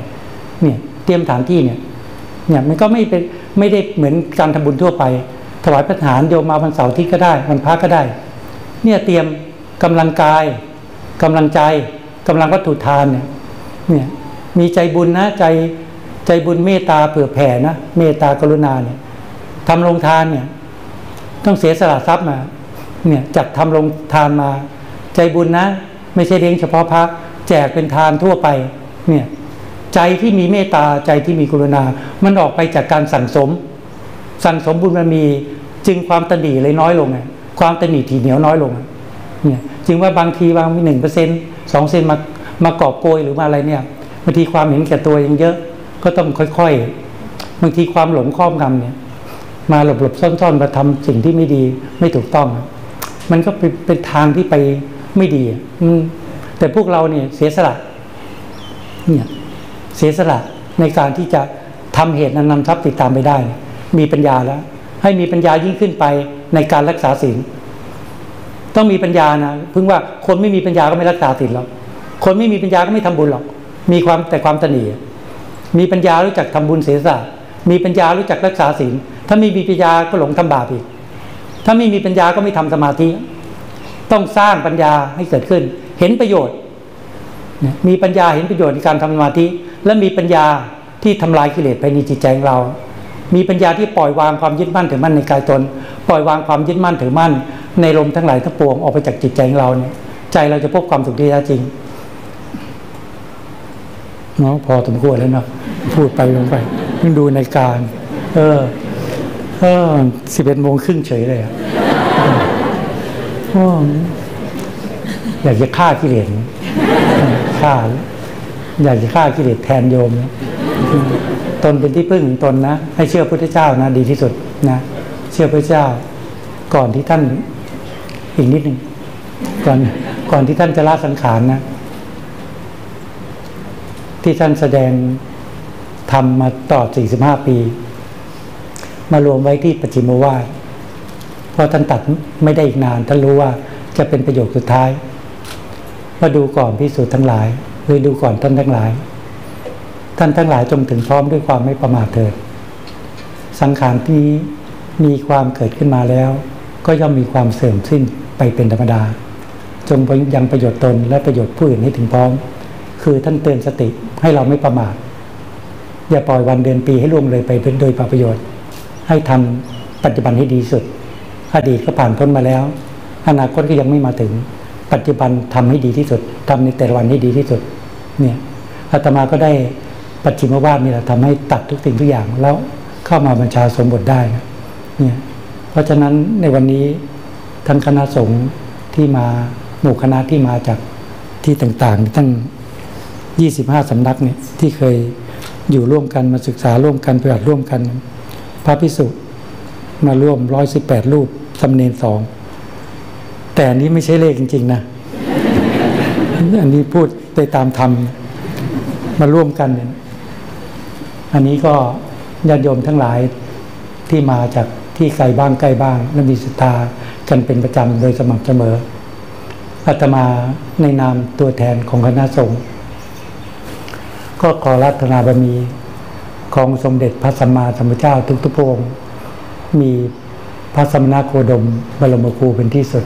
เนี่ยเตรียมสถานที่เนี่ยเนี่ยมันก็ไม่เป็นไม่ได้เหมือนการทำบุญทั่วไป ถวายพระทหารโยมมาวันเสาร์ที่ก็ได้วันพระก็ได้ เนี่ยเตรียมกำลังกายกำลังใจกำลังวัตถุทานเนี่ยเนี่ย มีใจบุญนะใจใจบุญเมตตาเผื่อแผ่นะเมตตากรุณาเนี่ยทำโรงทานเนี่ย ต้องเสียสละทรัพย์มา เนี่ยจัดทำโรงทานมา ใจบุญนะ ไม่ใช่เลี้ยงเฉพาะพระแจกเป็นทานทั่วไป เนี่ยใจที่มีเมตตาใจที่มีกรุณา มันออกไปจากการสั่งสม สั่งสมบุญมันมีจึงความตนีเลยน้อยลงไงความตนีทีเหนียวน้อยลงเนี่ยจึงว่าบางทีบางมีหนึ่งเปอร์เซ็นต์สองเซนมามากอบโกยหรือมาอะไรเนี่ย บางทีความเห็นแก่ตัวยังเยอะ ก็ต้องค่อยๆบางทีความหลงครอบงำเนี่ย มาหลบๆซ่อนๆมาทำสิ่งที่ไม่ดีไม่ถูกต้อง มันก็เป็นเป็นทางที่ไปไม่ดีแต่พวกเราเนี่ยเสียสละเนี่ยเสียสละในการที่จะทำเหตุนั้นนำทรัพย์ติดตามไปได้ มีปัญญาแล้ว ให้มีปัญญายิ่งขึ้นไปในการรักษาศีลต้องมีปัญญานะเพิ่งว่าคนไม่มีปัญญาก็ไม่รักษาศีลหรอกคนไม่มีปัญญาก็ไม่ทำบุญหรอก มีความแต่ความตนีมีปัญญารู้จักทำบุญเสียสละมีปัญญารู้จักรักษาศีลถ้าไม่มีปัญญาก็หลงทำบาปอีก ถ้าไม่มีปัญญาก็ไม่ทำสมาธิ ต้องสร้างปัญญาให้เกิดขึ้น เห็นประโยชน์ มีปัญญาเห็นประโยชน์ในการทำสมาธิ และมีปัญญาที่ทำลายกิเลสภายในจิตใจของเรา มีปัญญาที่ปล่อยวางความยึดมั่นถือมั่นในกายตน ปล่อยวางความยึดมั่นถือมั่น ในลมทั้งหลายทั้งปวงออกไปจากจิตใจของเราเนี่ยใจเราจะพบความสุขที่แท้จริง เนาะพอสมควรแล้วเนาะพูดไปลงไปเพิ่งดูในการ เออเออสิบเอ็ดโมงครึ่งเฉยเลยอะอยากจะฆ่ากิเลสฆ่า อยากจะฆ่ากิเลสแทนโยมนะตนเป็นที่พึ่งของตนนะ ให้เชื่อพระเจ้านะ ดีที่สุดนะ เชื่อพระเจ้า ก่อนที่ท่านอีกนิดหนึ่งก่อนก่อนที่ท่านจะละสังขารนะ ที่ท่านแสดงทำมาต่อ 45 ปี มารวมไว้ที่ปจิมวาสพอท่านตัดไม่ได้อีกนานท่านรู้ว่าจะเป็นประโยคสุดท้าย มาดูก่อนพิสูจน์ทั้งหลายหรือดูก่อนท่านทั้งหลาย ท่านทั้งหลายจงถึงพร้อมด้วยความไม่ประมาทเถิด สังขารที่มีความเกิดขึ้นมาแล้ว ก็ย่อมมีความเสื่อมสิ้นไปเป็นธรรมดา จงยังประโยชน์ตนและประโยชน์ผู้อื่นให้ถึงพร้อม คือท่านเตือนสติให้เราไม่ประมาทอย่าปล่อยวันเดือนปีให้ล่วงเลยไปโดยประโยชน์ ให้ทำปัจจุบันให้ดีสุด อดีตก็ผ่านพ้นมาแล้ว อนาคตก็ยังไม่มาถึง ปัจจุบันทำให้ดีที่สุด ทำในแต่ละวันให้ดีที่สุด เนี่ยอาตมาก็ได้ปัจจิมวาสนี่แหละทำให้ตัดทุกสิ่งทุกอย่างแล้วเข้ามาบัญชาสมบทได้เนี่ยเพราะฉะนั้นในวันนี้ท่านคณะสงฆ์ที่มาหมู่คณะที่มาจากที่ต่างๆท่าน 25 สำนักเนี่ยที่เคยอยู่ร่วมกันมาศึกษาร่วมกันปฏิบัติร่วมกัน พระพิสุมาร่วม 118 รูปสำเนนสองแต่อันนี้ไม่ใช่เลขจริง ๆ นะ อันนี้พูดไปตามธรรม มาร่วมกัน อันนี้ก็ญาติโยมทั้งหลายที่มาจากที่ไกลบ้างใกล้บ้าง และมีศรัทธากันเป็นประจำโดยสม่ำเสมออาตมาในนามตัวแทนของคณะสงฆ์ ก็ขอรัตนาบารมีของสมเด็จพระสัมมาสัมพุทธเจ้าทุกทุกพระองค์มีพระสมณโคดมบรมครูเป็นที่สุด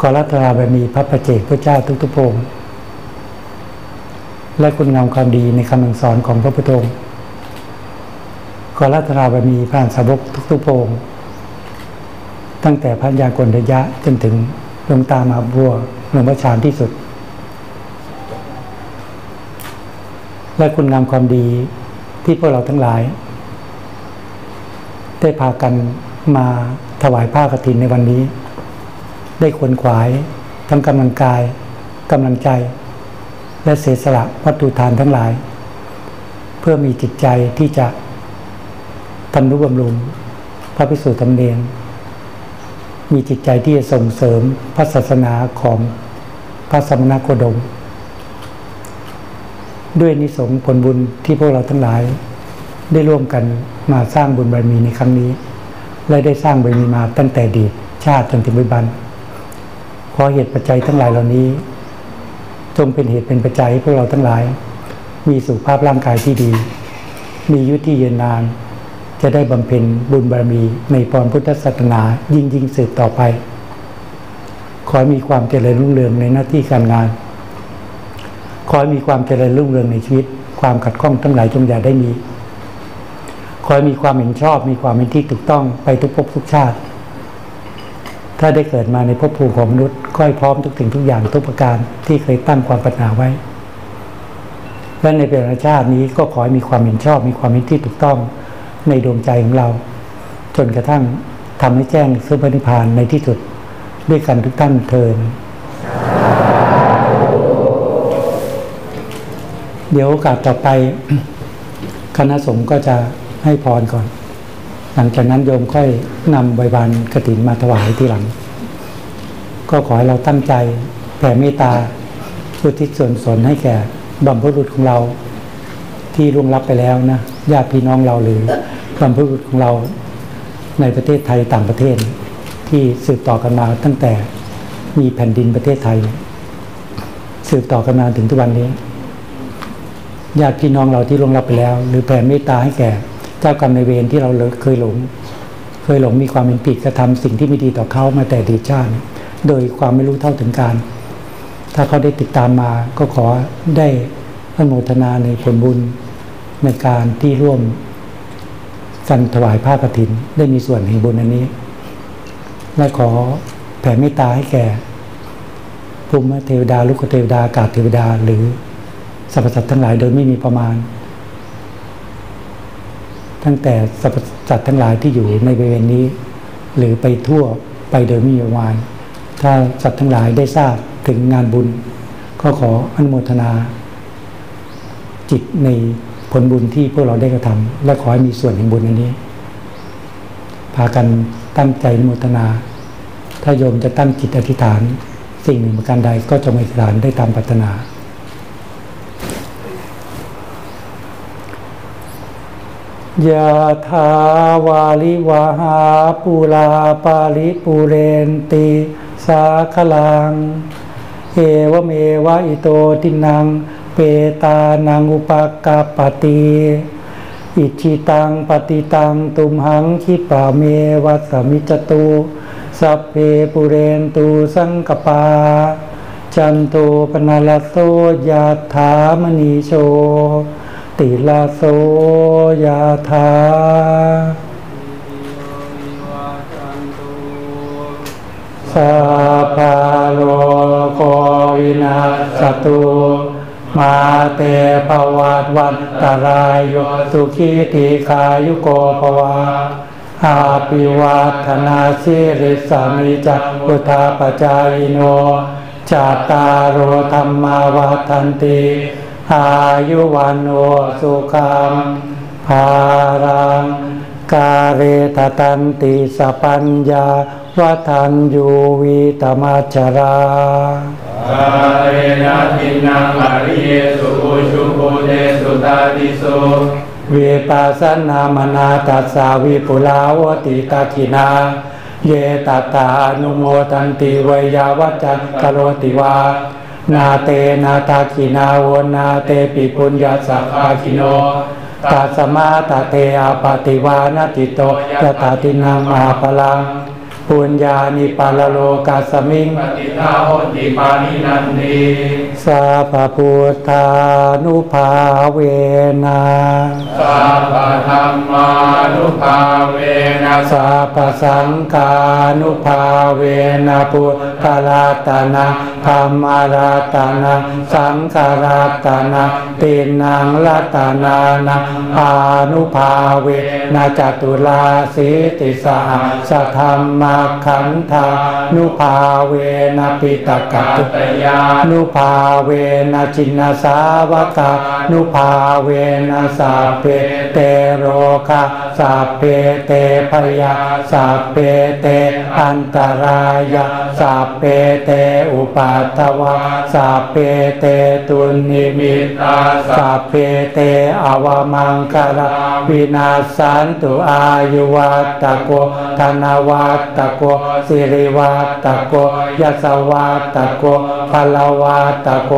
ขอรัตนาบารมีพระประเจกพระเจ้าทุกทุกพระองค์และคุณงามความดีในคำสอนของพระพุทธองค์ขอรัตนาบารมีพระสาวกทุกๆพระองค์ตั้งแต่พันยากรระยะจนถึงหลวงตามาบัวหลวงพ่อชานที่สุด และคุณงามความดีที่พวกเราทั้งหลาย ได้พากันมาถวายผ้ากฐินในวันนี้ ได้ควรขวายทั้งกำลังกายกำลังใจ และเสียสละวัตถุทานทั้งหลาย เพื่อมีจิตใจที่จะทำนุบำรุงพระพิสุทธิ์ธรรมเนียมีจิตใจที่จะส่งเสริมพระศาสนาของพระสมณโคดม ด้วยนิสงผลบุญที่พวกเราทั้งหลาย ได้ร่วมกันมาสร้างบุญบารมีในครั้งนี้ และได้สร้างบารมีมาตั้งแต่ดีชาติจนถึงปัจจุบันขอเหตุปัจจัยทั้งหลายเหล่านี้ จงเป็นเหตุเป็นปัจจัยให้พวกเราทั้งหลาย มีสุขภาพร่างกายที่ดี มียุทธที่ยืนนาน จะได้บำเพ็ญบุญบารมีในปอนพุทธศาสนายิ่งยิ่งสืบต่อไป ขอมีความเจริญรุ่งเรืองในหน้าที่การงาน ขอมีความเจริญรุ่งเรืองในชีวิต ความขัดข้องทั้งหลายจงอย่าได้มีขอมีความเห็นชอบมีความเป็นที่ถูกต้องไปทุกภพทุกชาติ ถ้าได้เกิดมาในภพภูมิของมนุษย์ก็ให้พร้อมทุกสิ่งทุกอย่างทุกประการที่เคยตั้งความปรารถนาไว้และในเป็นชาตินี้ก็ขอให้มีความเห็นชอบ มีความเป็นที่ถูกต้องในดวงใจของเรา จนกระทั่งทำให้แจ้งซึ่งพระนิพพานในที่สุดด้วยกันทุกท่านเทิน เดี๋ยวโอกาสต่อไปคณะสงฆ์ก็จะให้พรก่อน หลังจากนั้นโยมค่อยนำใบบานกระถินมาถวายทีหลัง ก็ขอให้เราตั้งใจแผ่เมตตาอุทิศส่วนสนให้แก่บัมพบุรุษของเราที่ร่วงรับไปแล้วนะญาติพี่น้องเราหรือบรรพบุรุษของเราในประเทศไทยต่างประเทศ ที่สืบต่อกันมาตั้งแต่มีแผ่นดินประเทศไทย สืบต่อกันมาถึงทุกวันนี้ ญาติพี่น้องเราที่ล่วงลับไปแล้ว หรือแผ่เมตตาให้แก่เจ้ากรรมในเวรที่เราเคยหลง เคยหลงมีความเป็นผิดกระทำสิ่งที่ไม่ดีต่อเขามาแต่ดีชาติ โดยความไม่รู้เท่าถึงการ ถ้าเขาได้ติดตามมาก็ขอได้อนุโมทนาในผลบุญในการที่ร่วมกันถวายผ้ากรถิน ได้มีส่วนแห่งบุญอันนี้ และขอแผ่เมตตาให้แก่ภูมิเทวดา ลูกเทวดาอากาศเทวดาหรือ สรรพสัตว์ทั้งหลายโดยไม่มีประมาณ ตั้งแต่สรรพสัตว์ทั้งหลายที่อยู่ในบริเวณนี้ หรือไปทั่วไปโดยไม่มีประมาณ ถ้าสัตว์ทั้งหลายได้ทราบถึงงานบุญ ก็ขออนุโมทนา จิตในผลบุญที่พวกเราได้กระทำและขอให้มีส่วนแห่งบุญอันนี้ พากันตั้งใจอนุโมทนา ถ้าโยมจะตั้งจิตอธิษฐาน สิ่งหนึ่งประการใดก็จะมีสถานได้ตามปรารถนา ยะทาวาลิวาหาปูลาปาลิปูเรนติสาคลัง เอวเมวะอิโตตินัง เปตานังอุปกาปติอิจิตังปฏิตังตุมหังคิปาเมวัสมิจตุสัพเพปุเรนตูสังกปา จันโตปนาลโสยาถามณีโช ติลาโสยาถาสสัพพะโลโควินาสตุมาเตภวัตวันตรายโยสุขีติขายุโกภวะอาปิวัฒนาสิริสามิจักพุทธาปจายโน จาตารโรธรรมาวัฏันติ อายุวันโอสุขังภารัง กาเรตตันติสปัญญาวัฏันยูวิตมัจจราอาเรนะทินังอริเยสุภูชุภูเตสุตาติสุวิปัสสนามนาตัสสาวิปุลาวติตาคินา เยตัตตาอนุโมทันติเวยาวัจจังกโรติวา นาเตนาตากินาโวนาเตปิปุญญาสัพพาคิโนตัสมาตาเตอาปาติวานติโตยตาตินังมาพลัง ปุญญานิปาลโลกาสมิงปฏิทาโหติปานินันติสัพพุทธานุภาเวนะสัพพะธรรมานุภาเวนะสัพพสังฆานุภาเวนะพุทธรัตนะธรรมรัตนะสังฆรัตนะตินังรัตนานะอานุภาเวนะจตุลาสิติสาสธรรมขันธานุภาเวนะปิตกัตตยานุภาเวนะจินนาสาวกานุภาเวนะสัพเพเตโรคาสัพเพเตพยาสัพเพเตอันตรายาสัพเพเตอุปัตวาสัพเพเตตุนิมิตาสัพเพเตอวมังคาราวินาสันตุอายุวัตตโกธนวัตตโกสิริวัตโกยสวัตโกพลวัตโก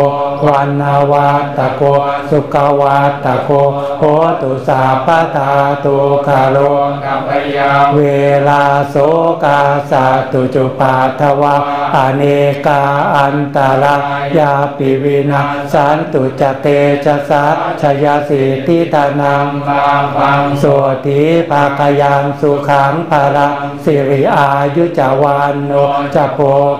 วันาวัตโกสุขวัตโกโหตุสาปตาตุคาโรกัปยาเวลาโสกาสาตุจุปาทวะอเนกาอันตรายาปิวินาสันตุจเตจะสะชยสิทิตานังบางบังโสติภาคยังสุขังภาระสิริอายุจวานโนจะโพ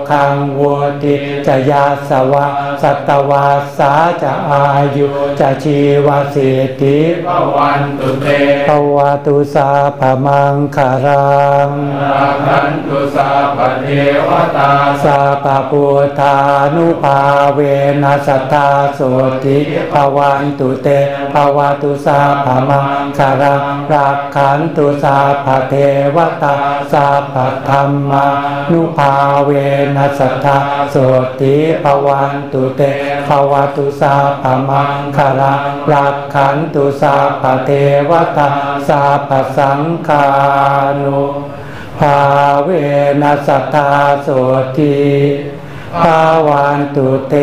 คังวัติจะยาสวะสัตวาสาจะอายุจะชีวสิทธิพวันตุเตภวตุสาพมังคารังราคันตุสัพพเทวตาสัพพุทธานุภาเวนัสตตาโสติภวันตุเตภาวะตุสาพมังคารังรักขันตุสาพเทวตาสัพพธรรมานุภาเวนัสตตาโสติภวันตุเตภาวะตุสาพมังคารังรักขันตุสาพเทวตาสัพพสังฆานุภาเวนัสตตาโสติภาวันตุเต